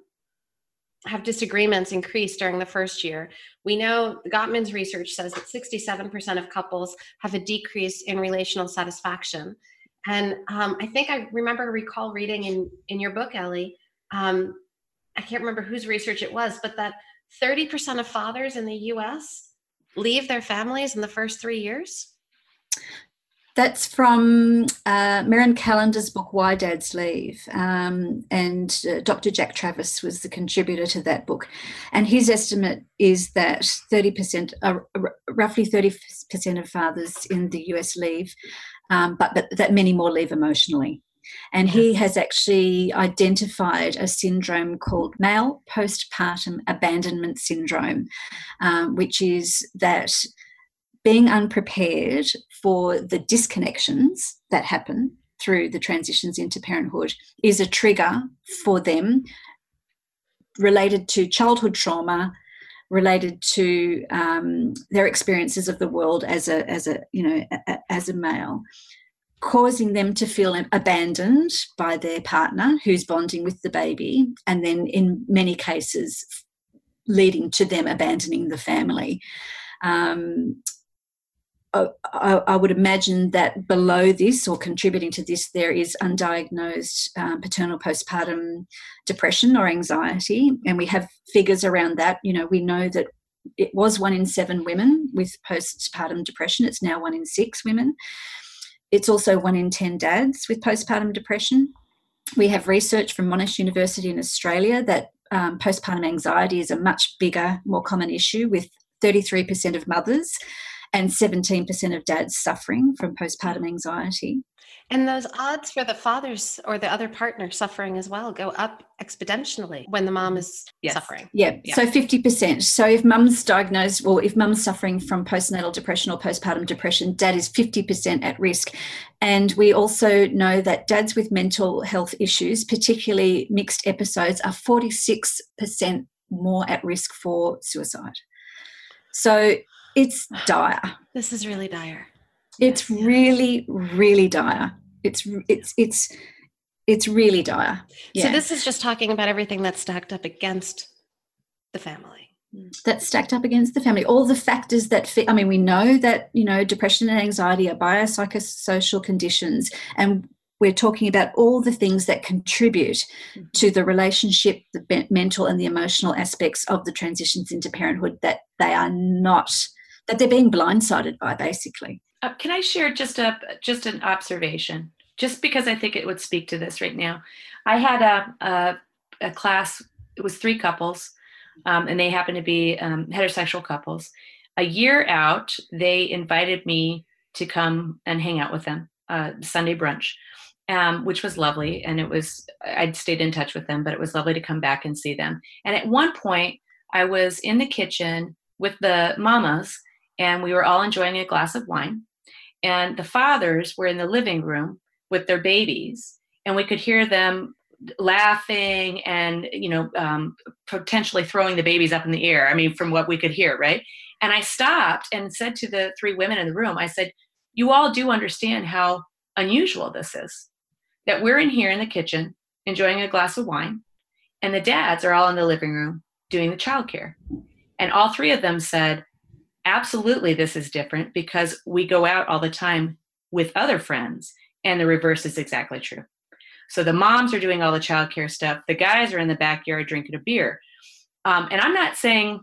have disagreements increase during the first year. We know Gottman's research says that 67% of couples have a decrease in relational satisfaction. And um, I think I remember recall reading in in your book, Ellie. Um, I can't remember whose research it was, but that 30% of fathers in the US leave their families in the first three years. That's from uh, Meryn Callander's book, Why Dads Leave. Um, and uh, Dr. Jack Travis was the contributor to that book. And his estimate is that 30%, uh, r- roughly 30% of fathers in the US leave, um, but, but that many more leave emotionally. And he has actually identified a syndrome called male postpartum abandonment syndrome, um, which is that being unprepared for the disconnections that happen through the transitions into parenthood is a trigger for them related to childhood trauma related to um, their experiences of the world as a as a you know a, as a male causing them to feel abandoned by their partner who's bonding with the baby and then in many cases leading to them abandoning the family. Um, I, I, would imagine that below this or contributing to this, there is undiagnosed um, paternal postpartum depression or anxiety. And we have figures around that. You know, we know that it was one in seven women with postpartum depression. It's now one in six women. It's also one in 10 dads with postpartum depression. We have research from Monash University in Australia that um, postpartum anxiety is a much bigger, more common issue with 33% of mothers and 17% of dads suffering from postpartum anxiety. And those odds for the fathers or the other partner suffering as well go up exponentially when the mom mm-hmm. is yes. suffering. Yeah. yeah. So 50%. So if mum's diagnosed, well, if mum's suffering from postnatal depression or postpartum depression, dad is 50% at risk. And we also know that dads with mental health issues, particularly mixed episodes, are 46% more at risk for suicide. So it's dire. This is really dire. It's really, really dire. It's it's it's it's really dire. Yeah. So this is just talking about everything that's stacked up against the family. That's stacked up against the family. All the factors that fit. I mean, we know that you know depression and anxiety are biopsychosocial conditions, and we're talking about all the things that contribute mm-hmm. to the relationship, the mental and the emotional aspects of the transitions into parenthood that they are not that they're being blindsided by, basically. Uh, can I share just a just an observation? Just because I think it would speak to this right now. I had a a, a class. It was three couples, um, and they happened to be um, heterosexual couples. A year out, they invited me to come and hang out with them uh, Sunday brunch, um, which was lovely. And it was I'd stayed in touch with them, but it was lovely to come back and see them. And at one point, I was in the kitchen with the mamas, and we were all enjoying a glass of wine. And the fathers were in the living room with their babies and we could hear them laughing and you know um, potentially throwing the babies up in the air i mean from what we could hear right? And i stopped and said to the three women in the room i said you all do understand how unusual this is that we're in here in the kitchen enjoying a glass of wine and the dads are all in the living room doing the childcare. And all three of them said absolutely this is different because we go out all the time with other friends and the reverse is exactly true. So the moms are doing all the childcare stuff the guys are in the backyard drinking a beer. Um, and i'm not saying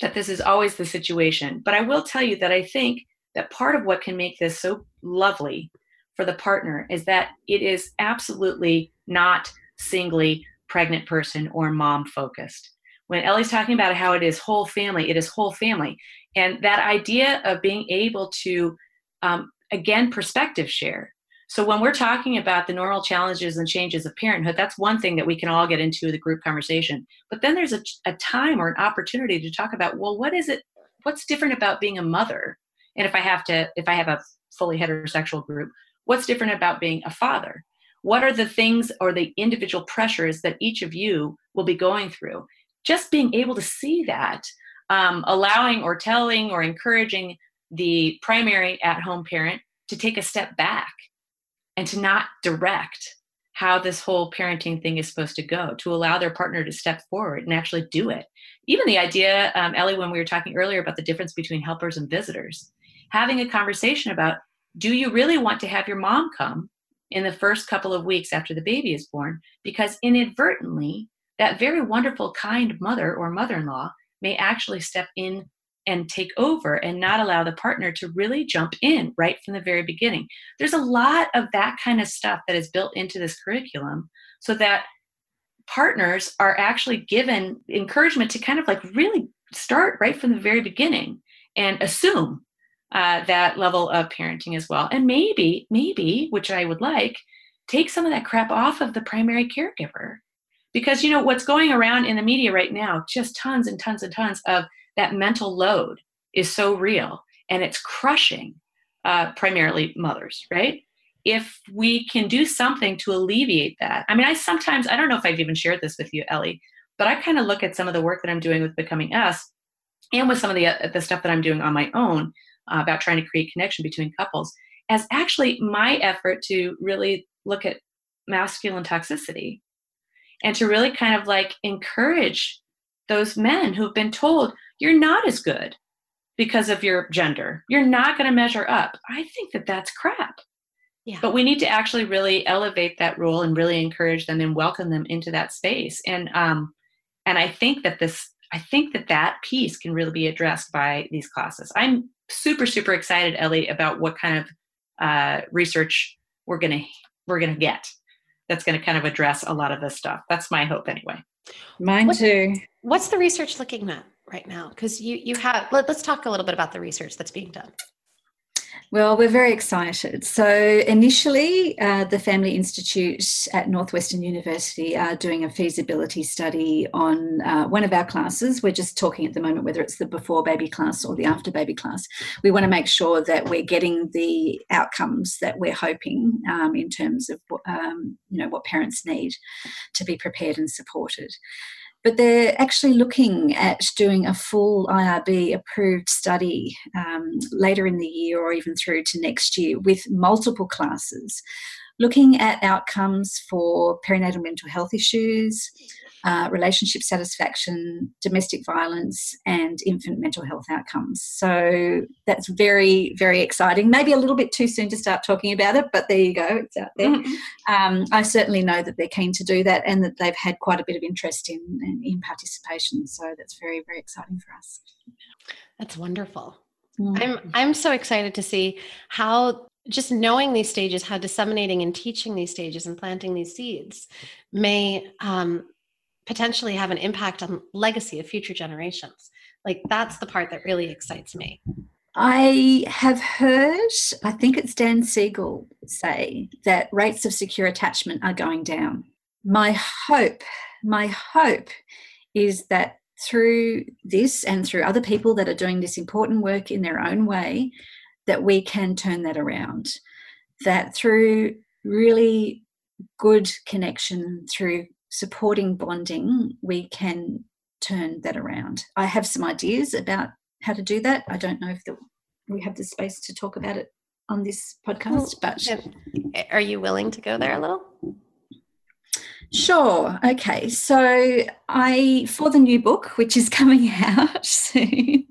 that this is always the situation but i will tell you that i think that part of what can make this so lovely for the partner is that it is absolutely not singly pregnant person or mom focused when Ellie's talking about how it is whole family, it is whole family. And that idea of being able to, um, again, perspective share. So when we're talking about the normal challenges and changes of parenthood, that's one thing that we can all get into the group conversation. But then there's a, a time or an opportunity to talk about, well, what is it? What's different about being a mother? And if I have to, if I have a fully heterosexual group, what's different about being a father? What are the things or the individual pressures that each of you will be going through? Just being able to see that um, allowing or telling or encouraging the primary at home parent to take a step back and to not direct how this whole parenting thing is supposed to go, to allow their partner to step forward and actually do it. Even the idea, um, Ellie, when we were talking earlier about the difference between helpers and visitors, having a conversation about do you really want to have your mom come in the first couple of weeks after the baby is born? Because inadvertently, that very wonderful, kind mother or mother in law may actually step in and take over and not allow the partner to really jump in right from the very beginning. There's a lot of that kind of stuff that is built into this curriculum so that partners are actually given encouragement to kind of like really start right from the very beginning and assume uh, that level of parenting as well. And maybe, maybe, which I would like, take some of that crap off of the primary caregiver because you know what's going around in the media right now just tons and tons and tons of that mental load is so real and it's crushing uh, primarily mothers right? If we can do something to alleviate that i mean i sometimes i don't know if i've even shared this with you ellie but i kind of look at some of the work that i'm doing with becoming us and with some of the uh, the stuff that i'm doing on my own uh, about trying to create connection between couples as actually my effort to really look at masculine toxicity and to really kind of like encourage those men who've been told you're not as good because of your gender. You're not going to measure up. I think that that's crap. Yeah. But we need to actually really elevate that role and really encourage them and welcome them into that space. And um, and I think that this I think that that piece can really be addressed by these classes. I'm super super excited, Ellie, about what kind of uh, research we're gonna we're gonna get. That's going to kind of address a lot of this stuff. That's my hope, anyway. Mine What- too. What's the research looking at right now? Because you you have let, us talk a little bit about the research that's being done. Well, we're very excited. So, initially, uh, the Family Institute at Northwestern University are doing a feasibility study on uh, one of our classes. We're just talking at the moment whether it's the before baby class or the after baby class. We want to make sure that we're getting the outcomes that we're hoping um, in terms of um, you know what parents need to be prepared and supported but they're actually looking at doing a full IRB approved study um, later in the year or even through to next year with multiple classes, looking at outcomes for perinatal mental health issues, uh, relationship satisfaction, domestic violence, and infant mental health outcomes. So that's very, very exciting. Maybe a little bit too soon to start talking about it, but there you go, it's out there. Um, I certainly know that they're keen to do that and that they've had quite a bit of interest in, in, in participation. So that's very, very exciting for us. That's wonderful. Mm. I'm I'm so excited to see how just knowing these stages, how disseminating and teaching these stages and planting these seeds may um, potentially have an impact on legacy of future generations. Like that's the part that really excites me. I have heard, I think it's Dan Siegel say that rates of secure attachment are going down. My hope, my hope is that through this and through other people that are doing this important work in their own way, that we can turn that around. That through really good connection, through supporting bonding, we can turn that around. I have some ideas about how to do that. I don't know if the, we have the space to talk about it on this podcast, but Are you willing to go there a little? Sure. Okay. So I for the new book, which is <laughs> coming out soon,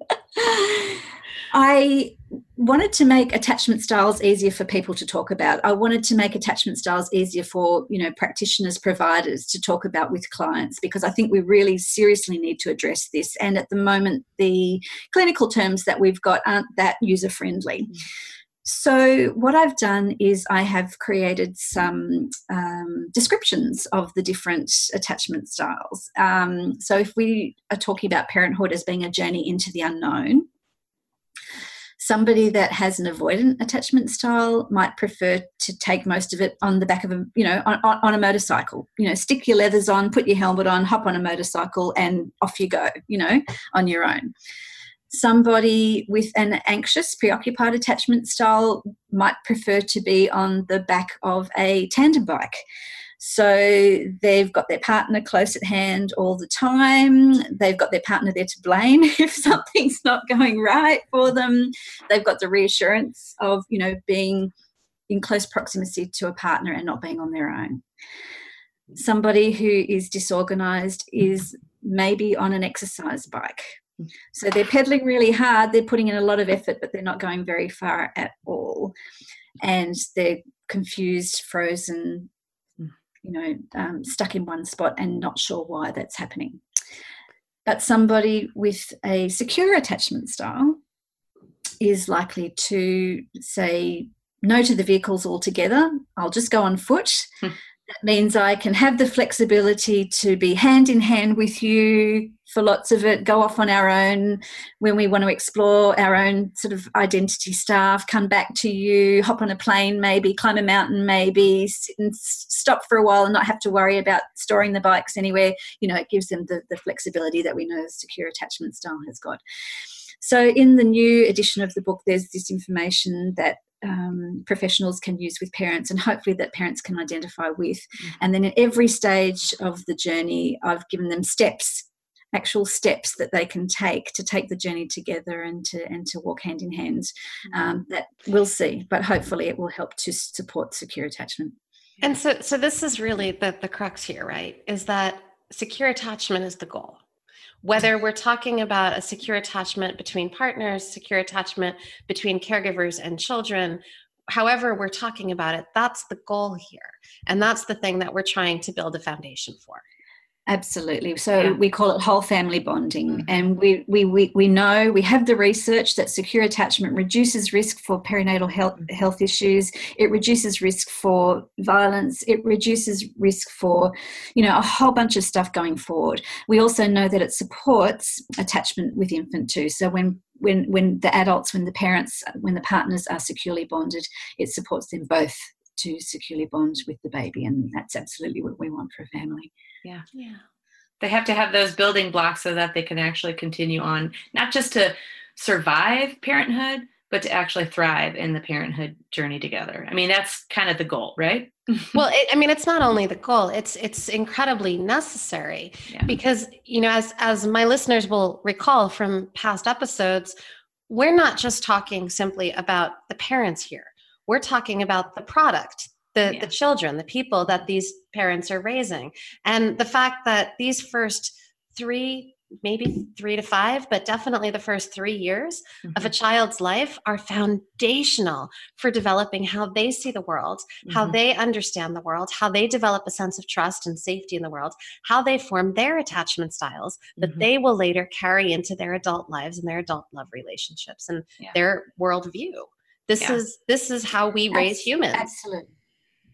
I wanted to make attachment styles easier for people to talk about. I wanted to make attachment styles easier for, you know, practitioners, providers to talk about with clients because I think we really seriously need to address this. And at the moment, the clinical terms that we've got aren't that user friendly. So, what I've done is I have created some um, descriptions of the different attachment styles. Um, so, if we are talking about parenthood as being a journey into the unknown, somebody that has an avoidant attachment style might prefer to take most of it on the back of a you know on, on, a motorcycle. You know stick your leathers on put your helmet on hop on a motorcycle and off you go you know on your own. Somebody with an anxious preoccupied attachment style might prefer to be on the back of a tandem bike so they've got their partner close at hand all the time. They've got their partner there to blame <laughs> if something's not going right for them. They've got the reassurance of, you know, being in close proximity to a partner and not being on their own. Somebody who is disorganized is maybe on an exercise bike. So they're pedaling really hard, they're putting in a lot of effort, but they're not going very far at all. And they're confused, frozen, you know, um, stuck in one spot and not sure why that's happening. But somebody with a secure attachment style is likely to say no to the vehicles altogether. I'll just go on foot. That means I can have the flexibility to be hand in hand with you for lots of it, go off on our own when we want to explore our own sort of identity stuff, come back to you, hop on a plane maybe, climb a mountain maybe, sit and stop for a while and not have to worry about storing the bikes anywhere. You know, it gives them the, the flexibility that we know secure attachment style has got. So, in the new edition of the book, there's this information that um, professionals can use with parents and hopefully that parents can identify with. And then at every stage of the journey, I've given them steps actual steps that they can take to take the journey together and to and to walk hand in hand um, that we'll see but hopefully it will help to support secure attachment And so so this is really the the crux here, right? Is that secure attachment is the goal. Whether we're talking about a secure attachment between partners, secure attachment between caregivers and children, however we're talking about it, that's the goal here. And that's the thing that we're trying to build a foundation for. Absolutely. So Yeah. we call it whole family bonding. Mhm. And we, we, we, we know, we have the research that secure attachment reduces risk for perinatal health, Mm-hmm. health issues. It reduces risk for violence. It reduces risk for, you know, a whole bunch of stuff going forward. We also know that it supports attachment with infant too. So when when when the adults, when the parents, when the partners are securely bonded, it supports them both to securely bond with the baby. And that's absolutely what we want for a family. Yeah. Yeah. They have to have those building blocks so that they can actually continue on not just to survive parenthood but to actually thrive in the parenthood journey together i mean that's kind of the goal right <laughs> <laughs> well it, i mean it's not only the goal it's it's incredibly necessary Yeah. because you know as as my listeners will recall from past episodes we're not just talking simply about the parents here we're talking about the product the Yeah. the children the people that these parents are raising and the fact that these first 3 maybe 3 to 5 but definitely the first 3 years of a child's life are foundational for developing how they see the world how Mhm. they understand the world, how they develop a sense of trust and safety in the world, how they form their attachment styles that Mhm. they will later carry into their adult lives and their adult love relationships and Yeah. their worldview. This Yeah. is this is how we raise humans. Absolutely.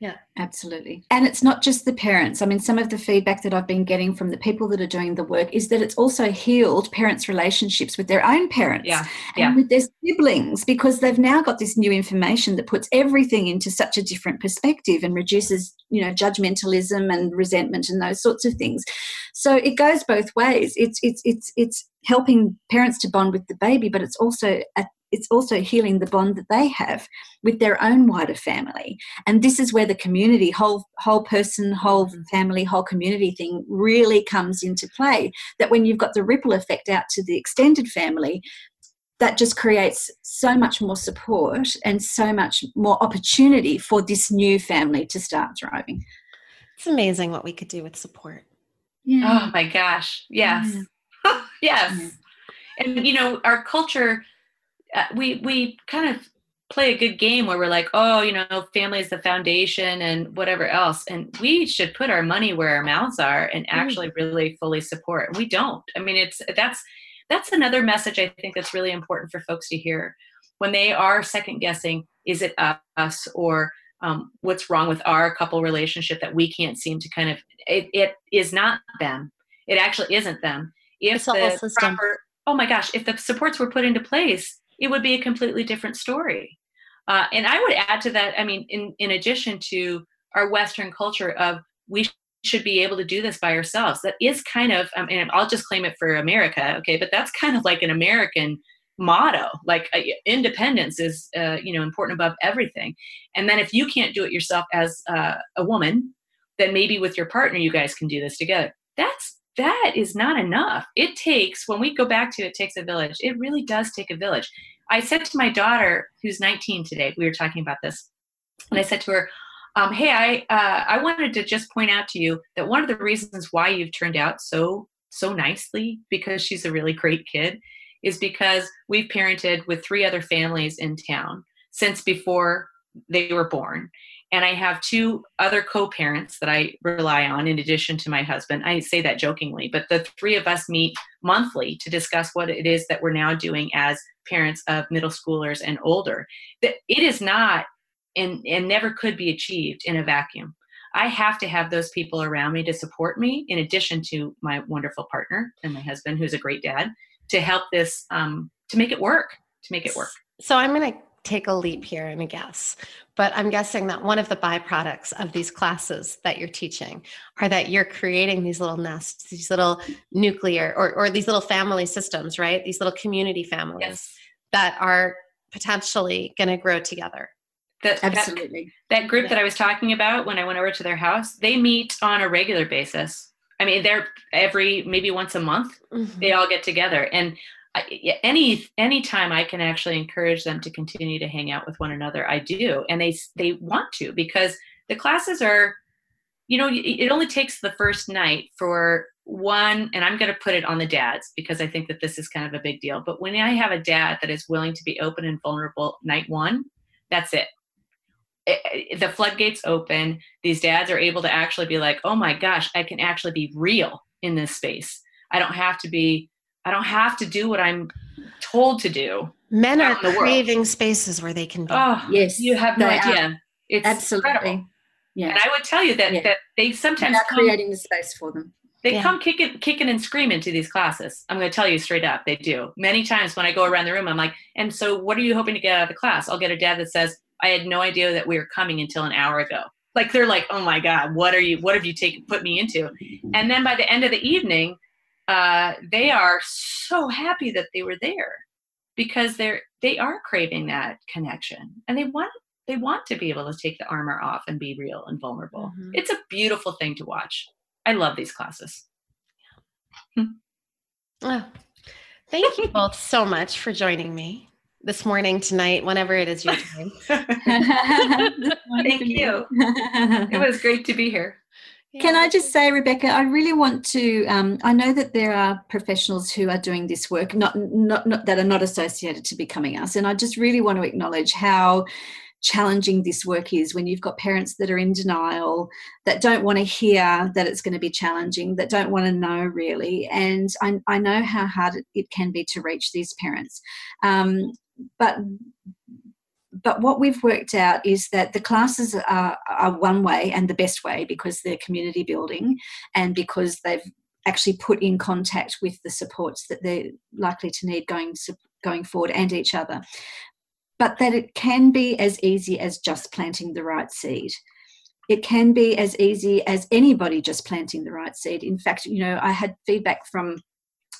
Yeah. Absolutely. And it's not just the parents. I mean, some of the feedback that I've been getting from the people that are doing the work is that it's also healed parents' relationships with their own parents yeah and yeah. with their siblings because they've now got this new information that puts everything into such a different perspective and reduces, you know, judgmentalism and resentment and those sorts of things. So it goes both ways. It's it's it's it's helping parents to bond with the baby, but it's also a, it's also healing the bond that they have with their own wider family. And this is where the community, whole whole person, whole Mhm. family, whole community thing really comes into play. That when you've got the ripple effect out to the extended family, that just creates so much more support and so much more opportunity for this new family to start thriving. It's amazing what we could do with support. Yeah. oh my gosh yes <laughs> yes Yeah. and you know our culture we we kind of play a good game where we're like oh you know family is the foundation and whatever else. And we should put our money where our mouths are and actually really fully support. We don't. I mean it's that's that's another message i think that's really important for folks to hear. When they are second guessing is it us or um, what's wrong with our couple relationship that we can't seem to kind of it, it is not them. It actually isn't them. If It's the whole the system. proper oh my gosh if the supports were put into place it would be a completely different story. Uh, and i would add to that i mean in in addition to our western culture of we should be able to do this by ourselves that is kind of I mean, i'll just claim it for america okay but that's kind of like an american motto like uh, independence is uh, you know important above everything. And then if you can't do it yourself as uh, a woman then maybe with your partner you guys can do this together. That's that is not enough it takes when we go back to it takes a village it really does take a village i said to my daughter who's 19 today we were talking about this and i said to her um, hey i uh, i wanted to just point out to you that one of the reasons why you've turned out so so nicely because she's a really great kid is because we've parented with three other families in town since before they were born. And I have two other co parents that I rely on in addition to my husband. I say that jokingly, but the three of us meet monthly to discuss what it is that we're now doing as parents of middle schoolers and older. It is not and, and never could be achieved in a vacuum. I have to have those people around me to support me, in addition to my wonderful partner and my husband, who's a great dad, to help this, um, to make it work, to make it work. So I'm going to take a leap here and a guess, but I'm guessing that one of the byproducts of these classes that you're teaching are that you're creating these little nests, these little nuclear or, or these little family systems, right? These little community families Yes. that are potentially going to grow together. That, that, Absolutely. that group Yeah. that I was talking about when I went over to their house, they meet on a regular basis. I mean, they're every maybe once a month. Mm-hmm. They all get together, and I, any any time I can actually encourage them to continue to hang out with one another, I do, and they they want to because the classes are, you know, it only takes the first night for one, and I'm going to put it on the dads because I think that this is kind of a big deal. But when I have a dad that is willing to be open and vulnerable night one, that's it- it- the floodgates open these dads are able to actually be like oh my gosh i can actually be real in this space. I don't have to be, I don't have to do what I'm told to do. Men are out in world. craving spaces where they can be. Oh, Yes, you have no they are. idea. It's absolutely. incredible. Yeah, And I would tell you that Yeah. that they sometimes are come, creating the space for them. they Yeah. come kicking kicking and screaming to these classes. I'm going to tell you straight up, they do. Many times when I go around the room, I'm like, and so what are you hoping to get out of the class? I'll get a dad that says, I had no idea that we were coming until an hour ago. Like they're like, oh my god, what are you? What have you taken put me into? And then by the end of the evening, uh, they are so happy that they were there because they're they are craving that connection and they want they want to be able to take the armor off and be real and vulnerable. Mhm. It's a beautiful thing to watch. I love these classes. Oh, thank you both so much for joining me this morning, tonight, whenever it is your <laughs> time. <laughs> Thank you. It was great to be here. Can I just say, Rebecca, I really want to. Um, I know that there are professionals who are doing this work, not, not not that are not associated to becoming us, and I just really want to acknowledge how challenging this work is when you've got parents that are in denial, that don't want to hear that it's going to be challenging, that don't want to know really, and I, I know how hard it, it can be to reach these parents, um, but but what we've worked out is that the classes are, are one way and the best way because they're community building and because they've actually put in contact with the supports that they're likely to need going going forward and each other. But that it can be as easy as just planting the right seed. It can be as easy as anybody just planting the right seed. In fact you know i had feedback from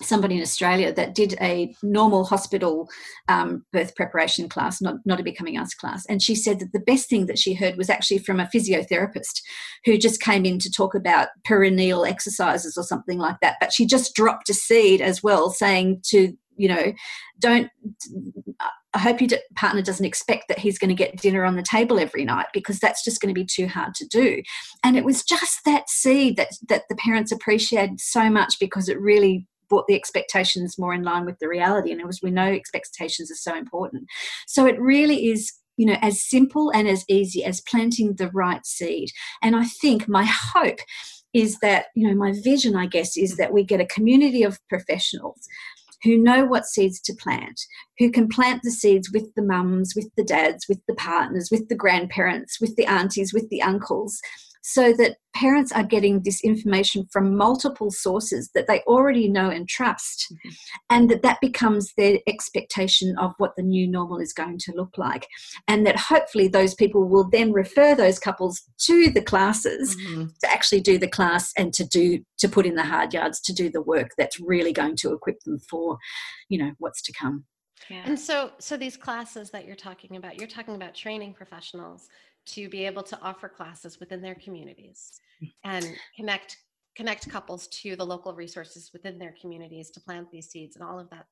somebody in Australia that did a normal hospital um, birth preparation class, not, not a Becoming Us class. And she said that the best thing that she heard was actually from a physiotherapist who just came in to talk about perineal exercises or something like that. But she just dropped a seed as well, saying to, you know, don't. I hope your partner doesn't expect that he's going to get dinner on the table every night because that's just going to be too hard to do. And it was just that seed that that the parents appreciated so much because it really brought the expectations more in line with the reality. And it was we know expectations are so important. So it really is you know as simple and as easy as planting the right seed. And I think my hope is that you know my vision I guess is that we get a community of professionals who know what seeds to plant, who can plant the seeds with the mums, with the dads, with the partners, with the grandparents, with the aunties, with the uncles, so that parents are getting this information from multiple sources that they already know and trust and that that becomes their expectation of what the new normal is going to look like and that hopefully those people will then refer those couples to the classes Mhm. to actually do the class and to do to put in the hard yards to do the work that's really going to equip them for you know what's to come Yeah. And so, so these classes that you're talking about, you're talking about training professionals to be able to offer classes within their communities mm. and connect connect couples to the local resources within their communities to plant these seeds and all of that.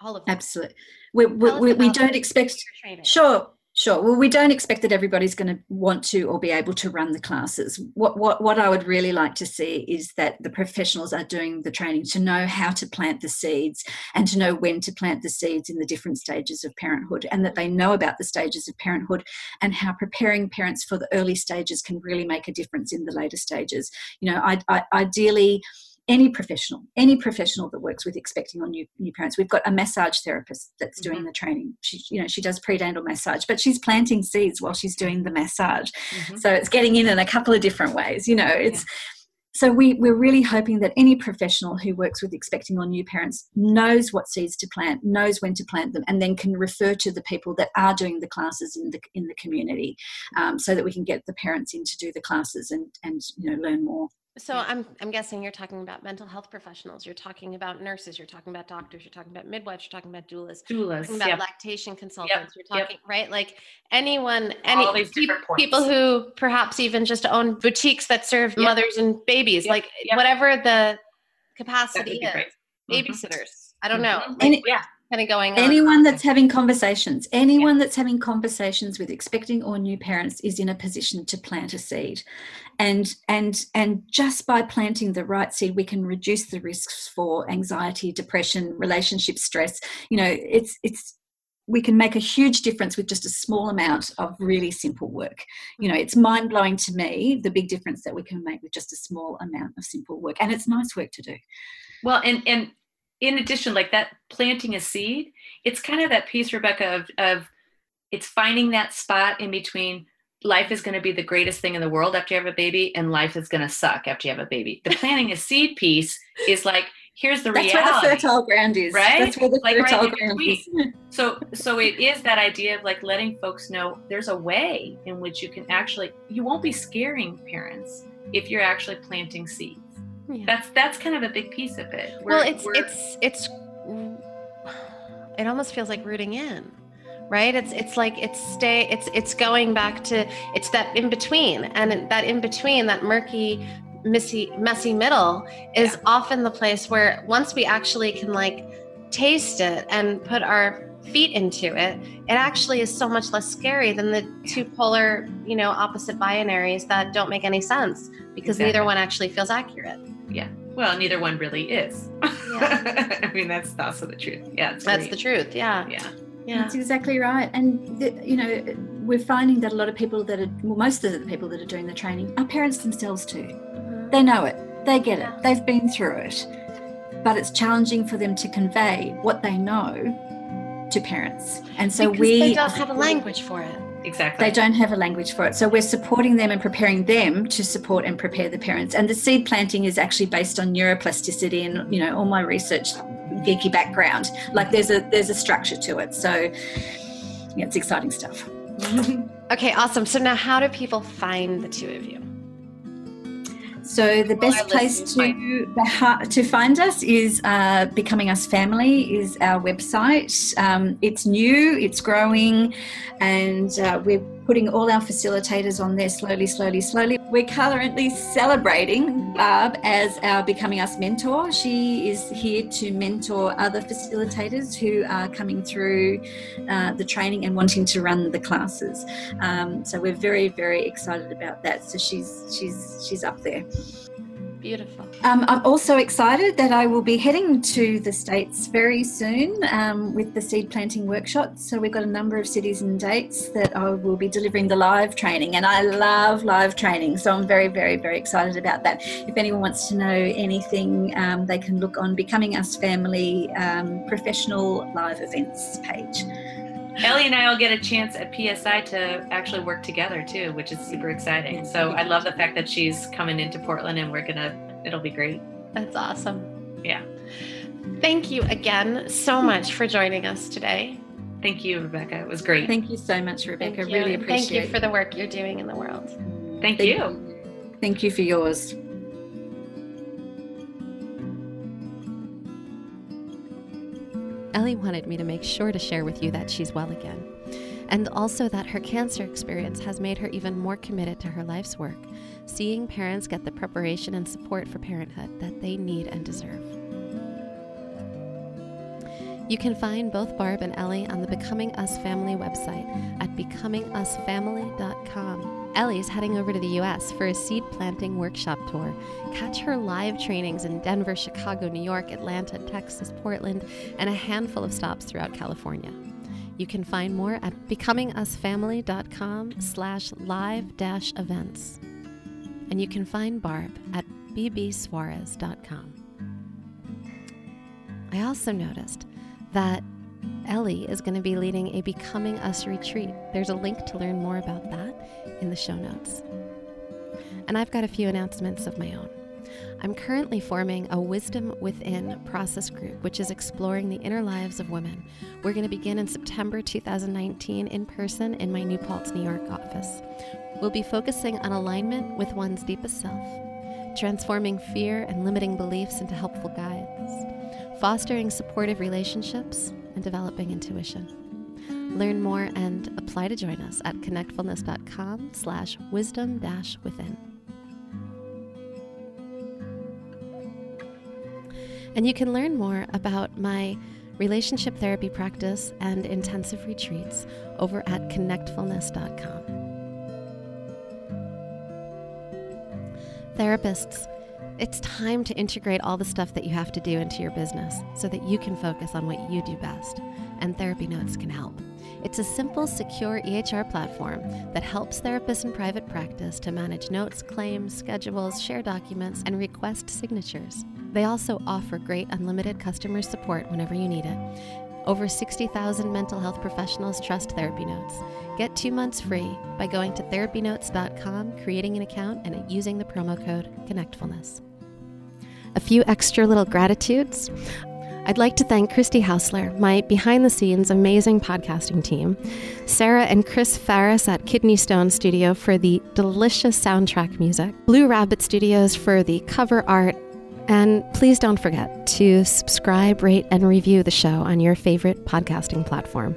All of that. absolutely we, we, Tell we, we don't expect training. Sure, sure. Well, we don't expect that everybody's going to want to or be able to run the classes. What what what I would really like to see is that the professionals are doing the training to know how to plant the seeds and to know when to plant the seeds in the different stages of parenthood, and that they know about the stages of parenthood and how preparing parents for the early stages can really make a difference in the later stages. You know, I, I, ideally any professional, any professional that works with expecting or new, new parents. We've got a massage therapist that's doing the training. She, you know, she does prenatal massage, but she's planting seeds while she's doing the massage. Mhm. So it's getting in in a couple of different ways. You know, it's so we we're really hoping that any professional who works with expecting or new parents knows what seeds to plant, knows when to plant them, and then can refer to the people that are doing the classes in the in the community, um, so that we can get the parents in to do the classes and and you know learn more. So I'm I'm guessing you're talking about mental health professionals. You're talking about nurses. You're talking about doctors. You're talking about midwives. You're talking about doulas. Doulas. talking about yeah. lactation consultants. You're yep. talking right, like anyone, any All these peop- different points. people who perhaps even just own boutiques that serve Yep. mothers and babies, Yep, like yep. whatever the capacity is. Mhm. Babysitters. I don't know. Mhm. Like, Any- Yeah. Kind of going on. Anyone that's having conversations, anyone that's having conversations with expecting or new parents is in a position to plant a seed. And and and just by planting the right seed, we can reduce the risks for anxiety, depression, relationship stress. You know, it's it's we can make a huge difference with just a small amount of really simple work. You know, it's mind blowing to me the big difference that we can make with just a small amount of simple work, and it's nice work to do. Well, and and in addition, like that planting a seed, it's kind of that piece, Rebecca, of of it's finding that spot in between life is going to be the greatest thing in the world after you have a baby and life is going to suck after you have a baby. The <laughs> planting a seed piece is like here's the That's reality where the fertile ground is. right? That's where the like fertile right ground is. <laughs> so so it is that idea of like letting folks know there's a way in which you can actually you won't be scaring parents if you're actually planting seeds Yeah. that's that's kind of a big piece of it We're- well, it's it's it's it almost feels like rooting in, right? It's it's like it's stay it's it's going back to it's that in between, and that in between, that murky, messy messy middle is Yeah. often the place where once we actually can like taste it and put our feet into it, it actually is so much less scary than the two polar, you know, opposite binaries that don't make any sense because neither one actually feels accurate. Yeah. Well neither one really is Yeah. <laughs> i mean that's also the truth yeah it's That's the truth. Yeah. yeah Yeah. That's exactly right. And, the, you know, we're finding that a lot of people that are, well, most of the people that are doing the training are parents themselves too. Mhm. They know it, they get Yeah. it, they've been through it. But it's challenging for them to convey what they know to parents. And so because we they don't have a language for it. exactly they don't have a language for it. So we're supporting them and preparing them to support and prepare the parents. And the seed planting is actually based on neuroplasticity and you know all my research geeky background. Like there's a there's a structure to it. So yeah, it's exciting stuff. <laughs> Okay, awesome. So now, how do people find the two of you? So the best place to to find us is uh, becoming us family is our website. Um, it's new, it's growing, and uh, we're putting all our facilitators on there slowly, slowly, slowly. We're currently celebrating Barb as our becoming us mentor. She is here to mentor other facilitators who are coming through uh, the training and wanting to run the classes. Um, so we're very, very excited about that. So she's she's she's up there. Beautiful. Um, I'm also excited that I will be heading to the States very soon um, with the seed planting workshop. So we've got a number of cities and dates that I will be delivering the live training, and I love live training. So I'm very, very, very excited about that. If anyone wants to know anything, um, they can look on Becoming Us Family um, professional live events page. Elly and I will get a chance at PSI to actually work together too, which is super exciting. So I love the fact that she's coming into Portland and we're gonna, it'll be great. That's awesome. Yeah. Thank you again so much for joining us today. Thank you, Rebecca. It was great. Thank you so much, Rebecca. Thank you. Really appreciate it. Thank you for the work you're doing in the world. Thank Thank you. Thank you for yours. Elly wanted me to make sure to share with you that she's well again, and also that her cancer experience has made her even more committed to her life's work, seeing parents get the preparation and support for parenthood that they need and deserve. You can find both Barb and Elly on the Becoming Us Family website at becomingus.family.com. Elly's heading over to the US for a seed planting workshop tour. Catch her live trainings in Denver, Chicago, New York, Atlanta, Texas, Portland, and a handful of stops throughout California. You can find more at becomingus.family.com slash live dash events. And you can find Barb at bbsuarez.com. I also noticed that Ellie is going to be leading a Becoming Us retreat. There's a link to learn more about that in the show notes. And I've got a few announcements of my own. I'm currently forming a Wisdom Within process group, which is exploring the inner lives of women. We're going to begin in September 2019 in person in my New Paltz, New York office. We'll be focusing on alignment with one's deepest self, transforming fear and limiting beliefs into helpful guides, fostering supportive relationships, and developing intuition. Learn more and apply to join us at connectfulness.com slash wisdom dash within. And you can learn more about my relationship therapy practice and intensive retreats over at connectfulness.com. Therapists, it's time to integrate all the stuff that you have to do into your business so that you can focus on what you do best and Therapy Notes can help. It's a simple, secure EHR platform that helps therapists in private practice to manage notes, claims, schedules, share documents, and request signatures. They also offer great unlimited customer support whenever you need it. Over 60,000 mental health professionals trust Therapy Notes. Get two months free by going to therapynotes.com, creating an account, and using the promo code ConnectFulness. A few extra little gratitudes. I'd like to thank Christy Hausler, my behind the scenes amazing podcasting team, Sarah and Chris Farris at Kidney Stone Studio for the delicious soundtrack music, Blue Rabbit Studios for the cover art, and please don't forget to subscribe, rate, and review the show on your favorite podcasting platform.